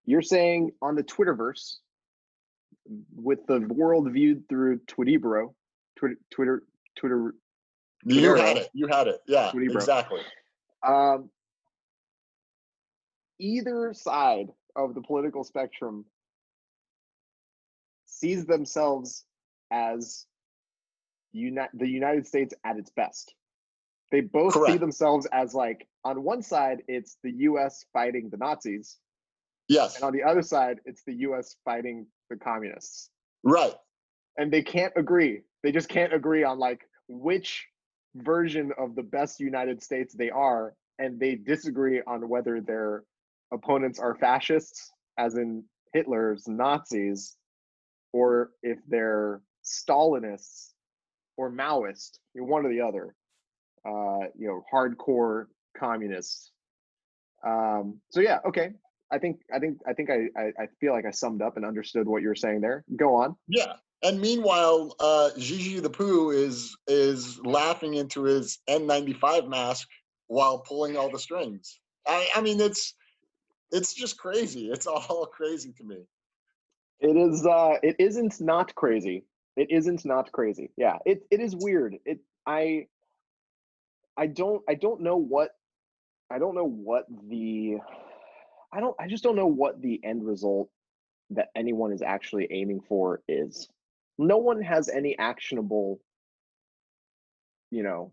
you're saying on the twitterverse with the world viewed through Twittybro, Twitter, Twitter, Twitter. You had it. You had it. Yeah, exactly. Um, either side of the political spectrum sees themselves as uni- the United States at its best. They both Correct. see themselves as like on one side it's the U.S. fighting the Nazis, yes, and on the other side it's the U.S. fighting the communists. Right. And they can't agree. They just can't agree on like which version of the best United States they are, and they disagree on whether their opponents are fascists, as in Hitler's Nazis, or if they're Stalinists or Maoist, you know, one or the other. Uh, you know, hardcore communists. Um, so yeah, okay. I think I think I think I, I, I feel like I summed up and understood what you were saying there. Go on. Yeah. And meanwhile, uh, Gigi the Pooh is is laughing into his N95 mask while pulling all the strings. I, I mean, it's it's just crazy. It's *laughs* all crazy to me. It is. Uh, it isn't not crazy. It isn't not crazy. Yeah. It it is weird. It I I don't I don't know what I don't know what the I don't I just don't know what the end result that anyone is actually aiming for is. No one has any actionable, you know,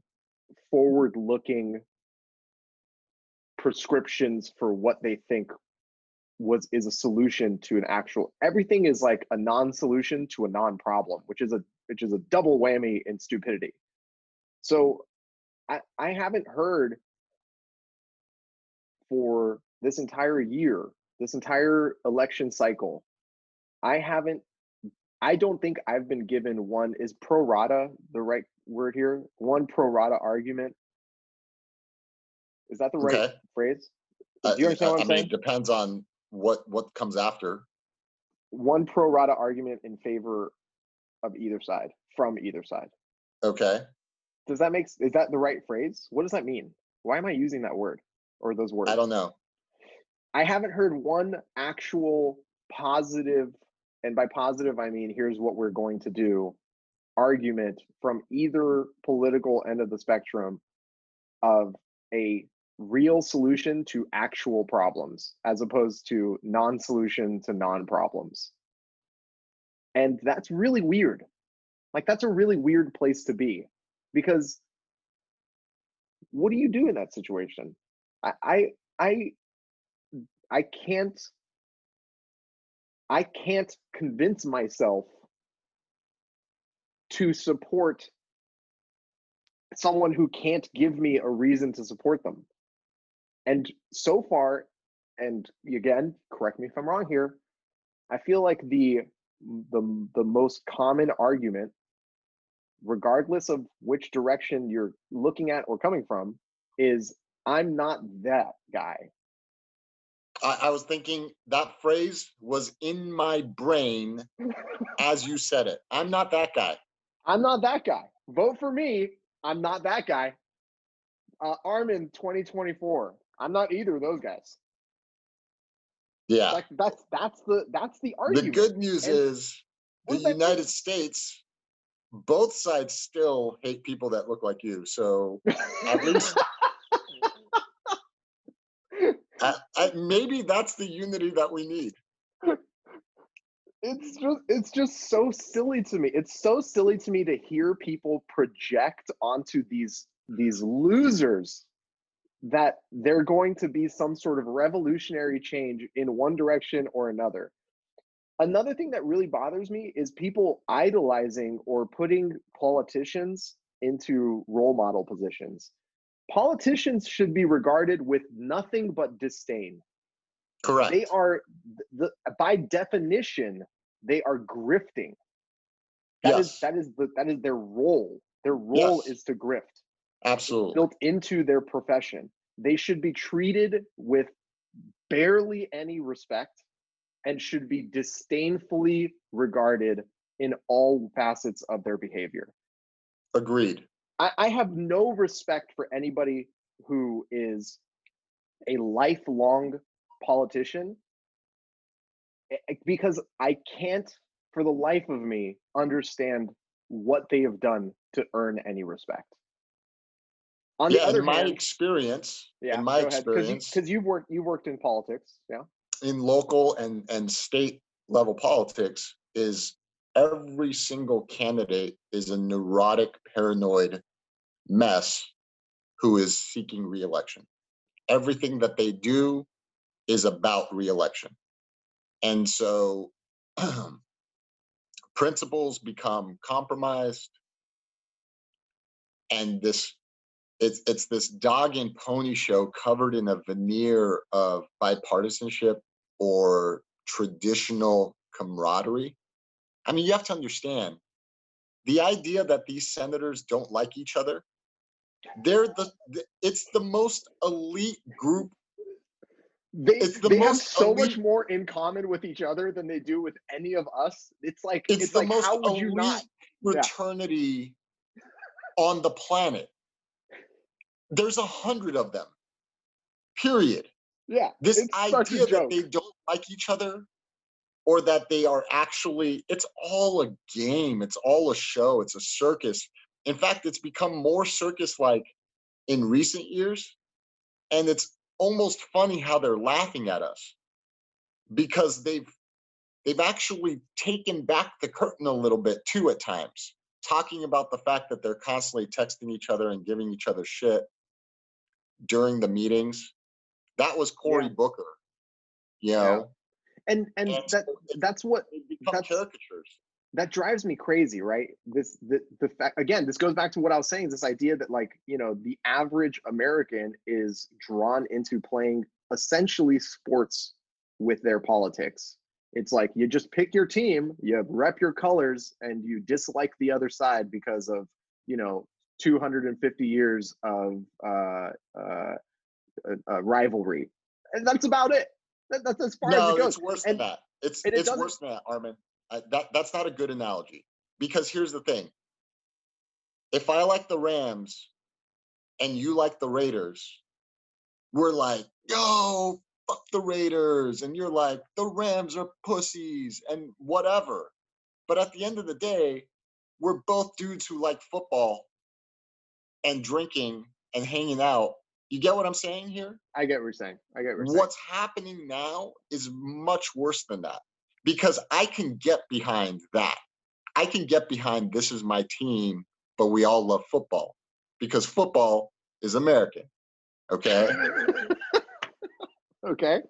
forward looking prescriptions for what they think was is a solution to an actual everything is like a non-solution to a non-problem which is a which is a double whammy in stupidity so i i haven't heard for this entire year, this entire election cycle, I haven't, I don't think I've been given one, is pro rata the right word here? One pro rata argument. Is that the right okay. phrase? Do you understand uh, what I'm I mean, saying? It depends on what what comes after. One pro rata argument in favor of either side, from either side. Okay. Does that make is that the right phrase? What does that mean? Why am I using that word or those words? I don't know. I haven't heard one actual positive, and by positive, I mean here's what we're going to do argument from either political end of the spectrum of a real solution to actual problems as opposed to non solution to non problems. And that's really weird. Like that's a really weird place to be because what do you do in that situation? I I I, can't I can't convince myself to support someone who can't give me a reason to support them. And so far, and again, correct me if I'm wrong here, I feel like the the the most common argument, regardless of which direction you're looking at or coming from, is I'm not that guy. I, I was thinking that phrase was in my brain *laughs* as you said it. I'm not that guy. I'm not that guy. Vote for me. I'm not that guy. Uh, Armen 2024. I'm not either of those guys. Yeah. Like that's that's the that's the argument. The good news and is the United States, both sides still hate people that look like you. So *laughs* at least maybe that's the unity that we need. It's just it's just so silly to me. It's so silly to me to hear people project onto these these losers that they're going to be some sort of revolutionary change in one direction or another. Another thing that really bothers me is people idolizing or putting politicians into role model positions. Politicians should be regarded with nothing but disdain. Correct. They are the by definition they are grifting. That yes. is that is the that is their role. Their role yes. is to grift. Absolutely. It's built into their profession. They should be treated with barely any respect and should be disdainfully regarded in all facets of their behavior. Agreed. I, I have no respect for anybody who is a lifelong politician eh, eh, because I can't, for the life of me, understand what they have done to earn any respect. On yeah, the other in my hand, experience, yeah, in my experience, because you've worked you've worked in politics, yeah, in local and and state level politics, is every single candidate is a neurotic, paranoid mess who is seeking reelection. Everything that they do is about reelection, and so *clears throat* principles become compromised and this it's it's this dog and pony show covered in a veneer of bipartisanship or traditional camaraderie. I mean, you have to understand the idea that these senators don't like each other. They're the, it's the most elite group. They, it's the they most have so elite, much more in common with each other than they do with any of us. It's like it's, it's the like, most how would you not fraternity yeah. on the planet there's a hundred of them. Period. Yeah. This idea that they don't like each other or that they are actually it's all a game, it's all a show, it's a circus. In fact, it's become more circus like in recent years. And it's almost funny how they're laughing at us because they've they've actually taken back the curtain a little bit too at times talking about the fact that they're constantly texting each other and giving each other shit during the meetings. That was Cory yeah. Booker. You know? And and, that that's what that's, caricatures. That drives me crazy, right? This the the fact again, this goes back to what I was saying, this idea that like, you know, the average American is drawn into playing essentially sports with their politics. It's like you just pick your team, you rep your colors, and you dislike the other side because of you know 250 years of uh, uh, uh, rivalry, and that's about it. That, that's as far no, as it goes. it's worse and, than that. It's it's worse than that, Armen. I, that that's not a good analogy because here's the thing. If I like the Rams and you like the Raiders, we're like, yo, fuck the Raiders, and you're like, the Rams are pussies and whatever. But at the end of the day, we're both dudes who like football and drinking and hanging out. You get what I'm saying here? I get what you're saying. I get what What's happening now is much worse than that because I can get behind that. I can get behind this is my team, but we all love football because football is American. Okay. *laughs* okay.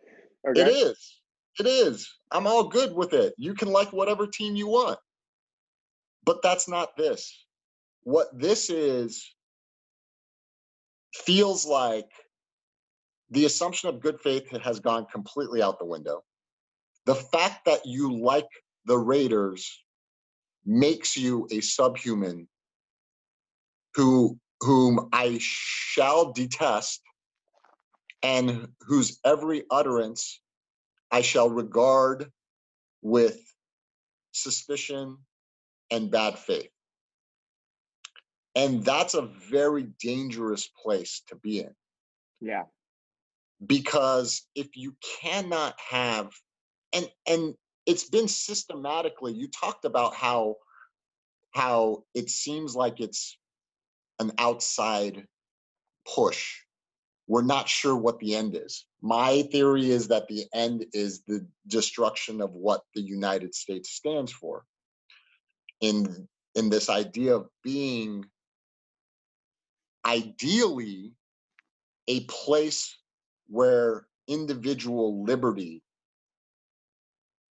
Okay. It is. It is. I'm all good with it. You can like whatever team you want. But that's not this. What this is feels like the assumption of good faith has gone completely out the window. The fact that you like the Raiders makes you a subhuman who whom I shall detest and whose every utterance I shall regard with suspicion and bad faith. And that's a very dangerous place to be in. Yeah. Because if you cannot have and and it's been systematically you talked about how how it seems like it's an outside push we're not sure what the end is. My theory is that the end is the destruction of what the United States stands for. In in this idea of being ideally a place where individual liberty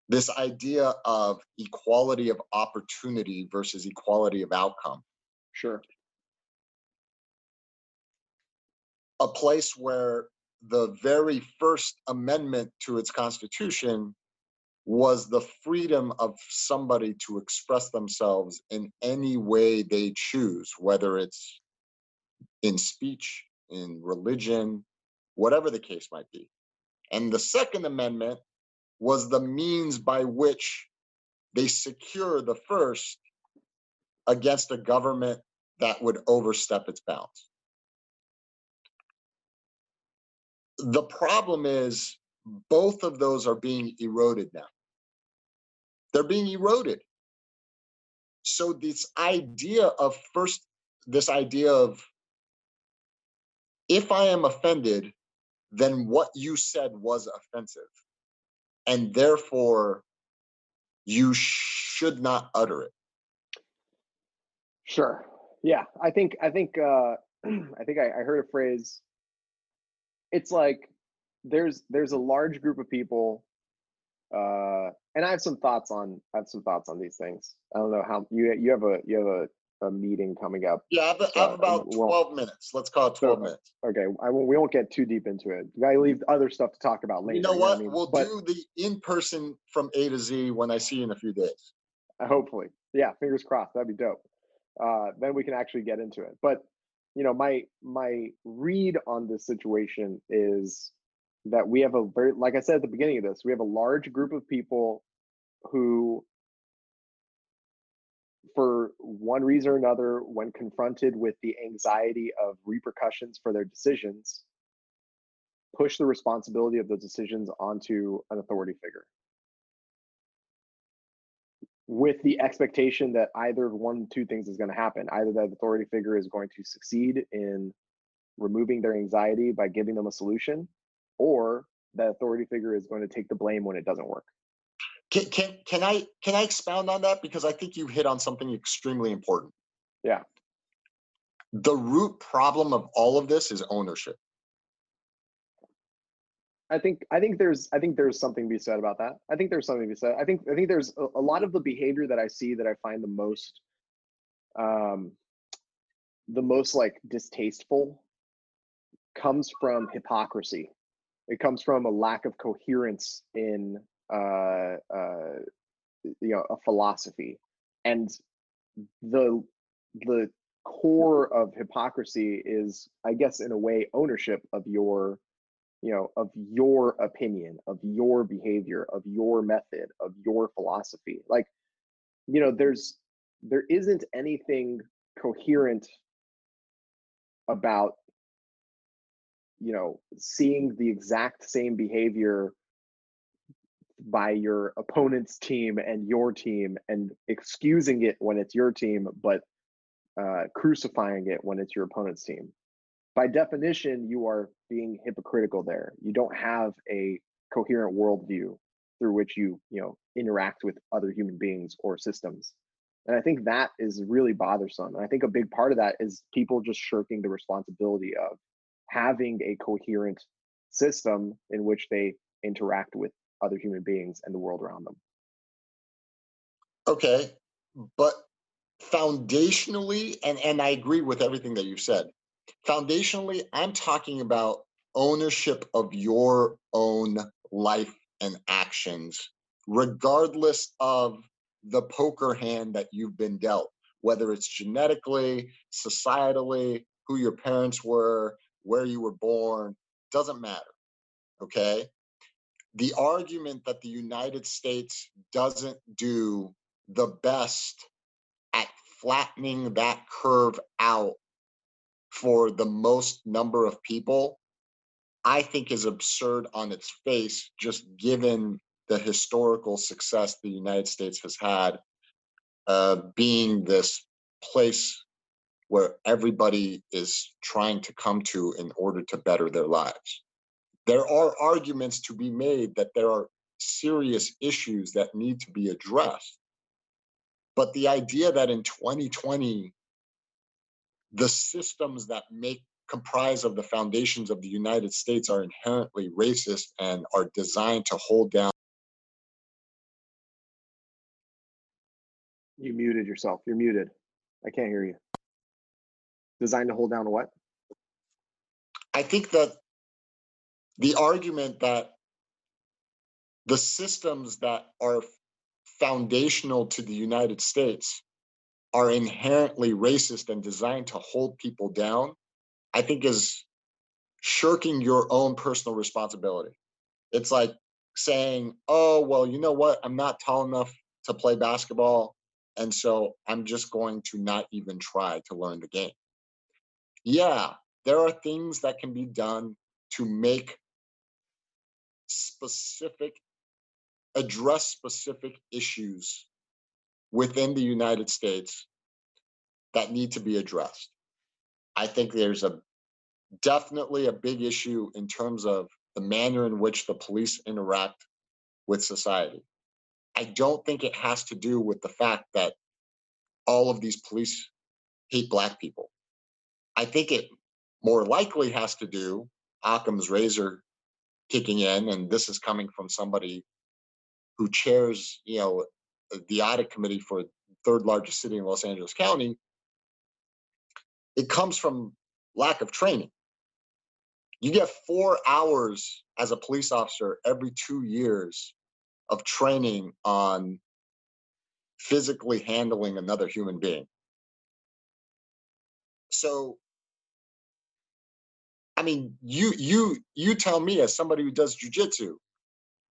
this idea of equality of opportunity versus equality of outcome. Sure. A place where the very first amendment to its constitution was the freedom of somebody to express themselves in any way they choose, whether it's in speech, in religion, whatever the case might be. And the Second Amendment was the means by which they secure the first against a government that would overstep its bounds. The problem is both of those are being eroded now. They're being eroded. So this idea of first, this idea of if I am offended, then what you said was offensive. And therefore, you should not utter it. Sure. Yeah. I think, I think, uh, *clears throat* I think I, I heard a phrase it's like there's there's a large group of people uh and i have some thoughts on i have some thoughts on these things i don't know how you you have a you have a, a meeting coming up. Yeah i have, so I have about 12 minutes. Let's call it 12 minutes. okay i won't we won't get too deep into it. I leave other stuff to talk about later you know what, you know I mean? we'll but, do the in-person from a to z when i see you in a few days. Hopefully. Yeah fingers crossed. That'd be dope. Uh then we can actually get into it. But you know my my read on this situation is that we have a very like i said at the beginning of this we have a large group of people who for one reason or another when confronted with the anxiety of repercussions for their decisions push the responsibility of those decisions onto an authority figure. With the expectation that either one two things is going to happen either that authority figure is going to succeed in removing their anxiety by giving them a solution or that authority figure is going to take the blame when it doesn't work can, can can i can i expound on that because i think you hit on something extremely important yeah the root problem of all of this is ownership I think I think there's I think there's something to be said about that. I think there's something to be said. I think I think there's a, a lot of the behavior that I see that I find the most um the most like distasteful comes from hypocrisy. It comes from a lack of coherence in uh uh you know a philosophy. And the the core of hypocrisy is I guess in a way ownership of your you know of your opinion of your behavior of your method of your philosophy like you know there's there isn't anything coherent about you know seeing the exact same behavior by your opponent's team and your team and excusing it when it's your team but uh, crucifying it when it's your opponent's team by definition, you are being hypocritical there. You don't have a coherent worldview. through which you you know interact with other human beings or systems and i think that is really bothersome and i think a big part of that is people just shirking the responsibility of having a coherent system in which they interact with other human beings and the world around them okay but foundationally and and i agree with everything that you've said foundationally i'm talking about ownership of your own life and actions, regardless of the poker hand that you've been dealt, whether it's genetically, societally, who your parents were, where you were born, doesn't matter. Okay. The argument that the United States doesn't do the best at flattening that curve out for the most number of people I think is absurd on its face, just given the historical success the United States has had, uh, being this place where everybody is trying to come to in order to better their lives. There are arguments to be made that there are serious issues that need to be addressed. But the idea that in 2020, the systems that make comprise of the foundations of the United States are inherently racist and are designed to hold down. You muted yourself. You're muted. I can't hear you. Designed to hold down what? I think that the argument that the systems that are foundational to the United States are inherently racist and designed to hold people down I think is shirking your own personal responsibility. It's like saying, oh, well, you know what? I'm not tall enough to play basketball. And so I'm just going to not even try to learn the game. Yeah, there are things that can be done to make specific, address specific issues within the United States that need to be addressed. I think there's a definitely a big issue in terms of the manner in which the police interact with society. I don't think it has to do with the fact that all of these police hate black people. I think it more likely has to do Occam's razor kicking in, and this is coming from somebody who chairs, you know, the audit committee for third largest city in Los Angeles County. It comes from lack of training. You get four hours as a police officer every two years of training on physically handling another human being. So, I mean, you you you tell me as somebody who does jujitsu,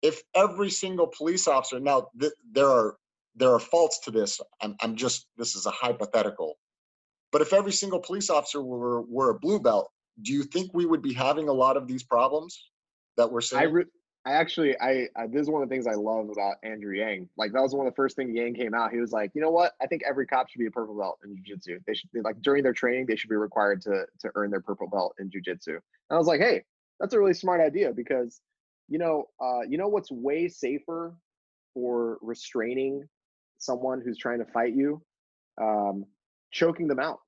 if every single police officer now th- there are there are faults to this. I'm I'm just this is a hypothetical, but if every single police officer were were a blue belt, do you think we would be having a lot of these problems that we're seeing? I, re- I actually, I, I, this is one of the things I love about Andrew Yang. Like that was one of the first things Yang came out. He was like, you know what? I think every cop should be a purple belt in jujitsu. They should like during their training, they should be required to to earn their purple belt in jujitsu. And I was like, hey, that's a really smart idea because, you know, uh, you know what's way safer for restraining someone who's trying to fight you, um, choking them out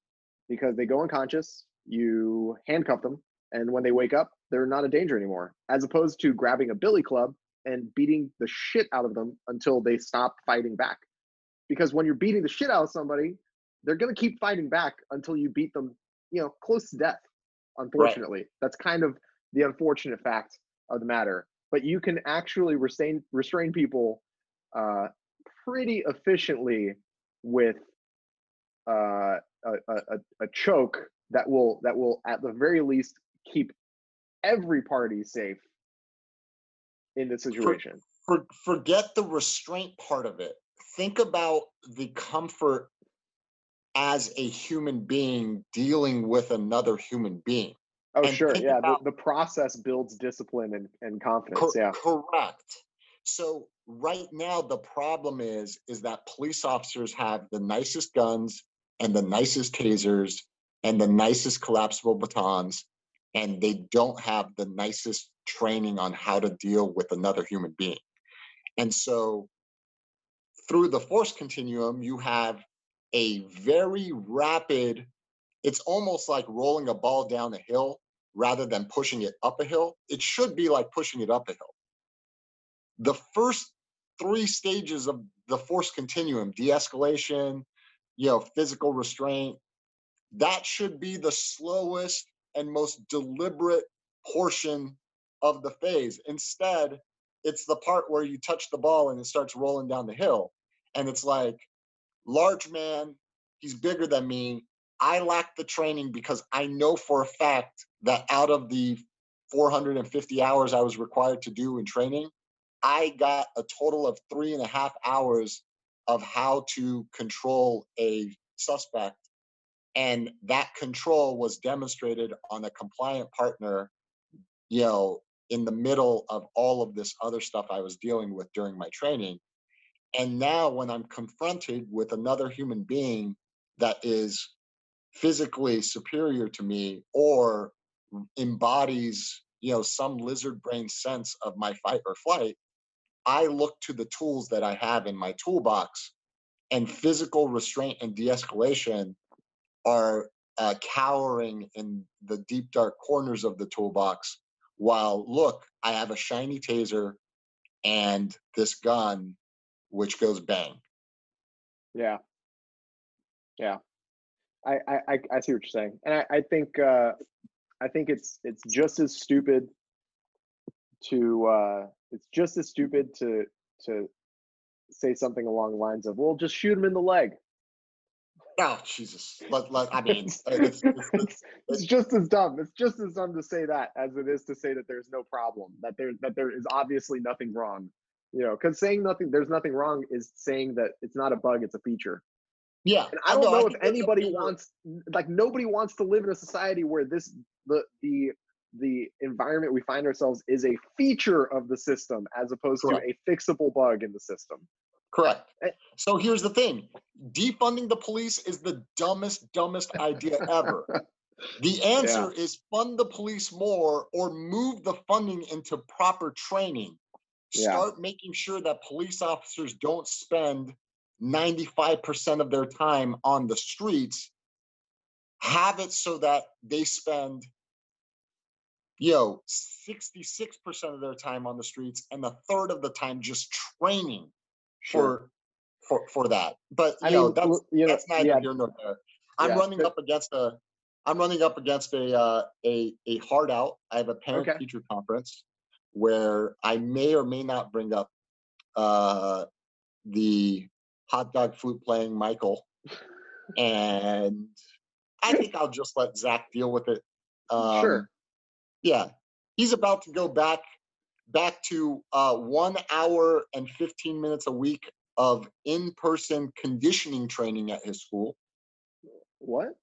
because they go unconscious you handcuff them and when they wake up they're not a danger anymore as opposed to grabbing a billy club and beating the shit out of them until they stop fighting back. Because when you're beating the shit out of somebody they're going to keep fighting back until you beat them you know close to death unfortunately. Right. that's kind of the unfortunate fact of the matter. But you can actually restrain restrain people uh, pretty efficiently with uh, a, a, a choke that will that will at the very least keep every party safe in the situation. For, for, forget the restraint part of it. Think about the comfort as a human being dealing with another human being. Oh, and sure. Yeah. About, the, the process builds discipline and, and confidence. Co- yeah. Correct. So right now the problem is is that police officers have the nicest guns and the nicest tasers and the nicest collapsible batons, and they don't have the nicest training on how to deal with another human being. And so through the force continuum, you have a very rapid, it's almost like rolling a ball down a hill rather than pushing it up a hill. It should be like pushing it up a hill. The first three stages of the force continuum, de-escalation, you know, physical restraint, that should be the slowest and most deliberate portion of the phase. Instead, it's the part where you touch the ball and it starts rolling down the hill. And it's like, large man, he's bigger than me. I lack the training because I know for a fact that out of the 450 hours I was required to do in training, I got a total of three and a half hours of how to control a suspect. And that control was demonstrated on a compliant partner, you know, in the middle of all of this other stuff I was dealing with during my training. And now, when I'm confronted with another human being that is physically superior to me or embodies, you know, some lizard brain sense of my fight or flight, I look to the tools that I have in my toolbox, and physical restraint and de-escalation are uh, cowering in the deep dark corners of the toolbox. While look, I have a shiny taser and this gun which goes bang. Yeah. Yeah. I, I, I see what you're saying. And I, I think uh, I think it's it's just as stupid to uh, it's just as stupid to to say something along the lines of, well, just shoot him in the leg. Oh Jesus! Let, let, I mean, it's, it's, it's, it's, just as dumb. It's just as dumb to say that as it is to say that there's no problem. That there that there is obviously nothing wrong you know because saying nothing there's nothing wrong is saying that it's not a bug it's a feature yeah and i don't know, know if anybody wants like nobody wants to live in a society where this the the the environment we find ourselves is a feature of the system as opposed correct. to a fixable bug in the system correct. Eh so here's the thing. Defunding the police is the dumbest dumbest idea ever. The *laughs* answer yeah. is fund the police more or move the funding into proper training. Start yeah. making sure that police officers don't spend 95% of their time on the streets. Have it so that they spend you know 66% of their time on the streets and a third of the time just training sure. for for for that but you I know mean, that's you know, that's neither yeah. here nor there i'm yeah. running up against a i'm running up against a uh, a a hard out i have a parent okay. teacher conference where I may or may not bring up uh, the hot dog flute playing Michael, and I think I'll just let Zach deal with it. *laughs* Um, sure. Yeah, he's about to go back back to uh, one hour and 15 minutes a week of in-person conditioning training at his school. What?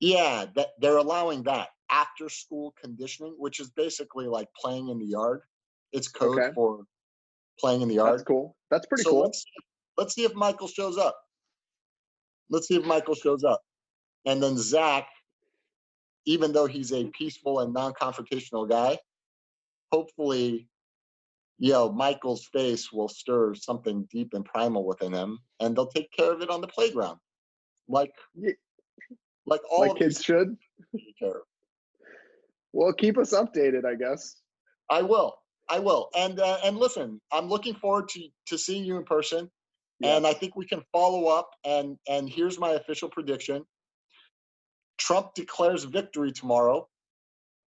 Yeah, that they're allowing that after school conditioning, which is basically like playing in the yard. It's code okay. for playing in the yard. That's cool. That's pretty so cool. Let's, let's see if Michael shows up. Let's see if Michael shows up. And then Zach, even though he's a peaceful and non-confrontational guy, hopefully, you know, Michael's face will stir something deep and primal within him, and they'll take care of it on the playground, like yeah. like all like kids should. Well, keep us updated, I guess. I will. I will. And uh, and listen, I'm looking forward to to seeing you in person. Yeah. And I think we can follow up. And and here's my official prediction: Trump declares victory tomorrow.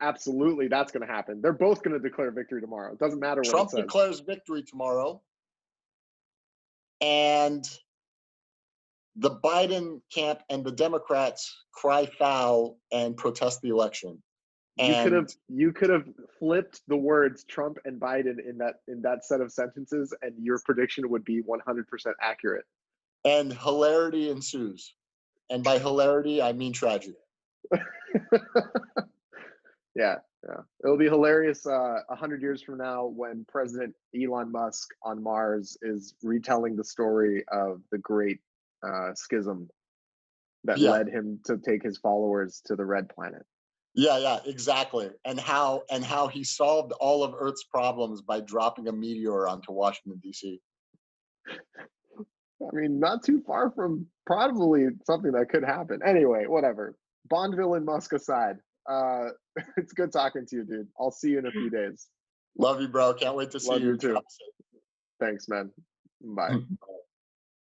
Absolutely, that's going to happen. They're both going to declare victory tomorrow. It doesn't matter what Trump declares victory tomorrow, and the Biden camp and the Democrats cry foul and protest the election. And you could have you could have flipped the words Trump and Biden in that in that set of sentences, and your prediction would be 100% accurate. And hilarity ensues, and by hilarity I mean tragedy. *laughs* yeah, yeah, it'll be hilarious uh, a uh, hundred years from now when President Elon Musk on Mars is retelling the story of the Great uh, Schism that yeah. led him to take his followers to the Red Planet. Yeah, yeah, exactly. And how and how he solved all of Earth's problems by dropping a meteor onto Washington D.C. I mean, not too far from probably something that could happen. Anyway, whatever. Bond villain Musk aside, uh, *laughs* it's good talking to you, dude. I'll see you in a few days. Love you, bro. Can't wait to see Love you. you too. Thanks, man. Bye. *laughs*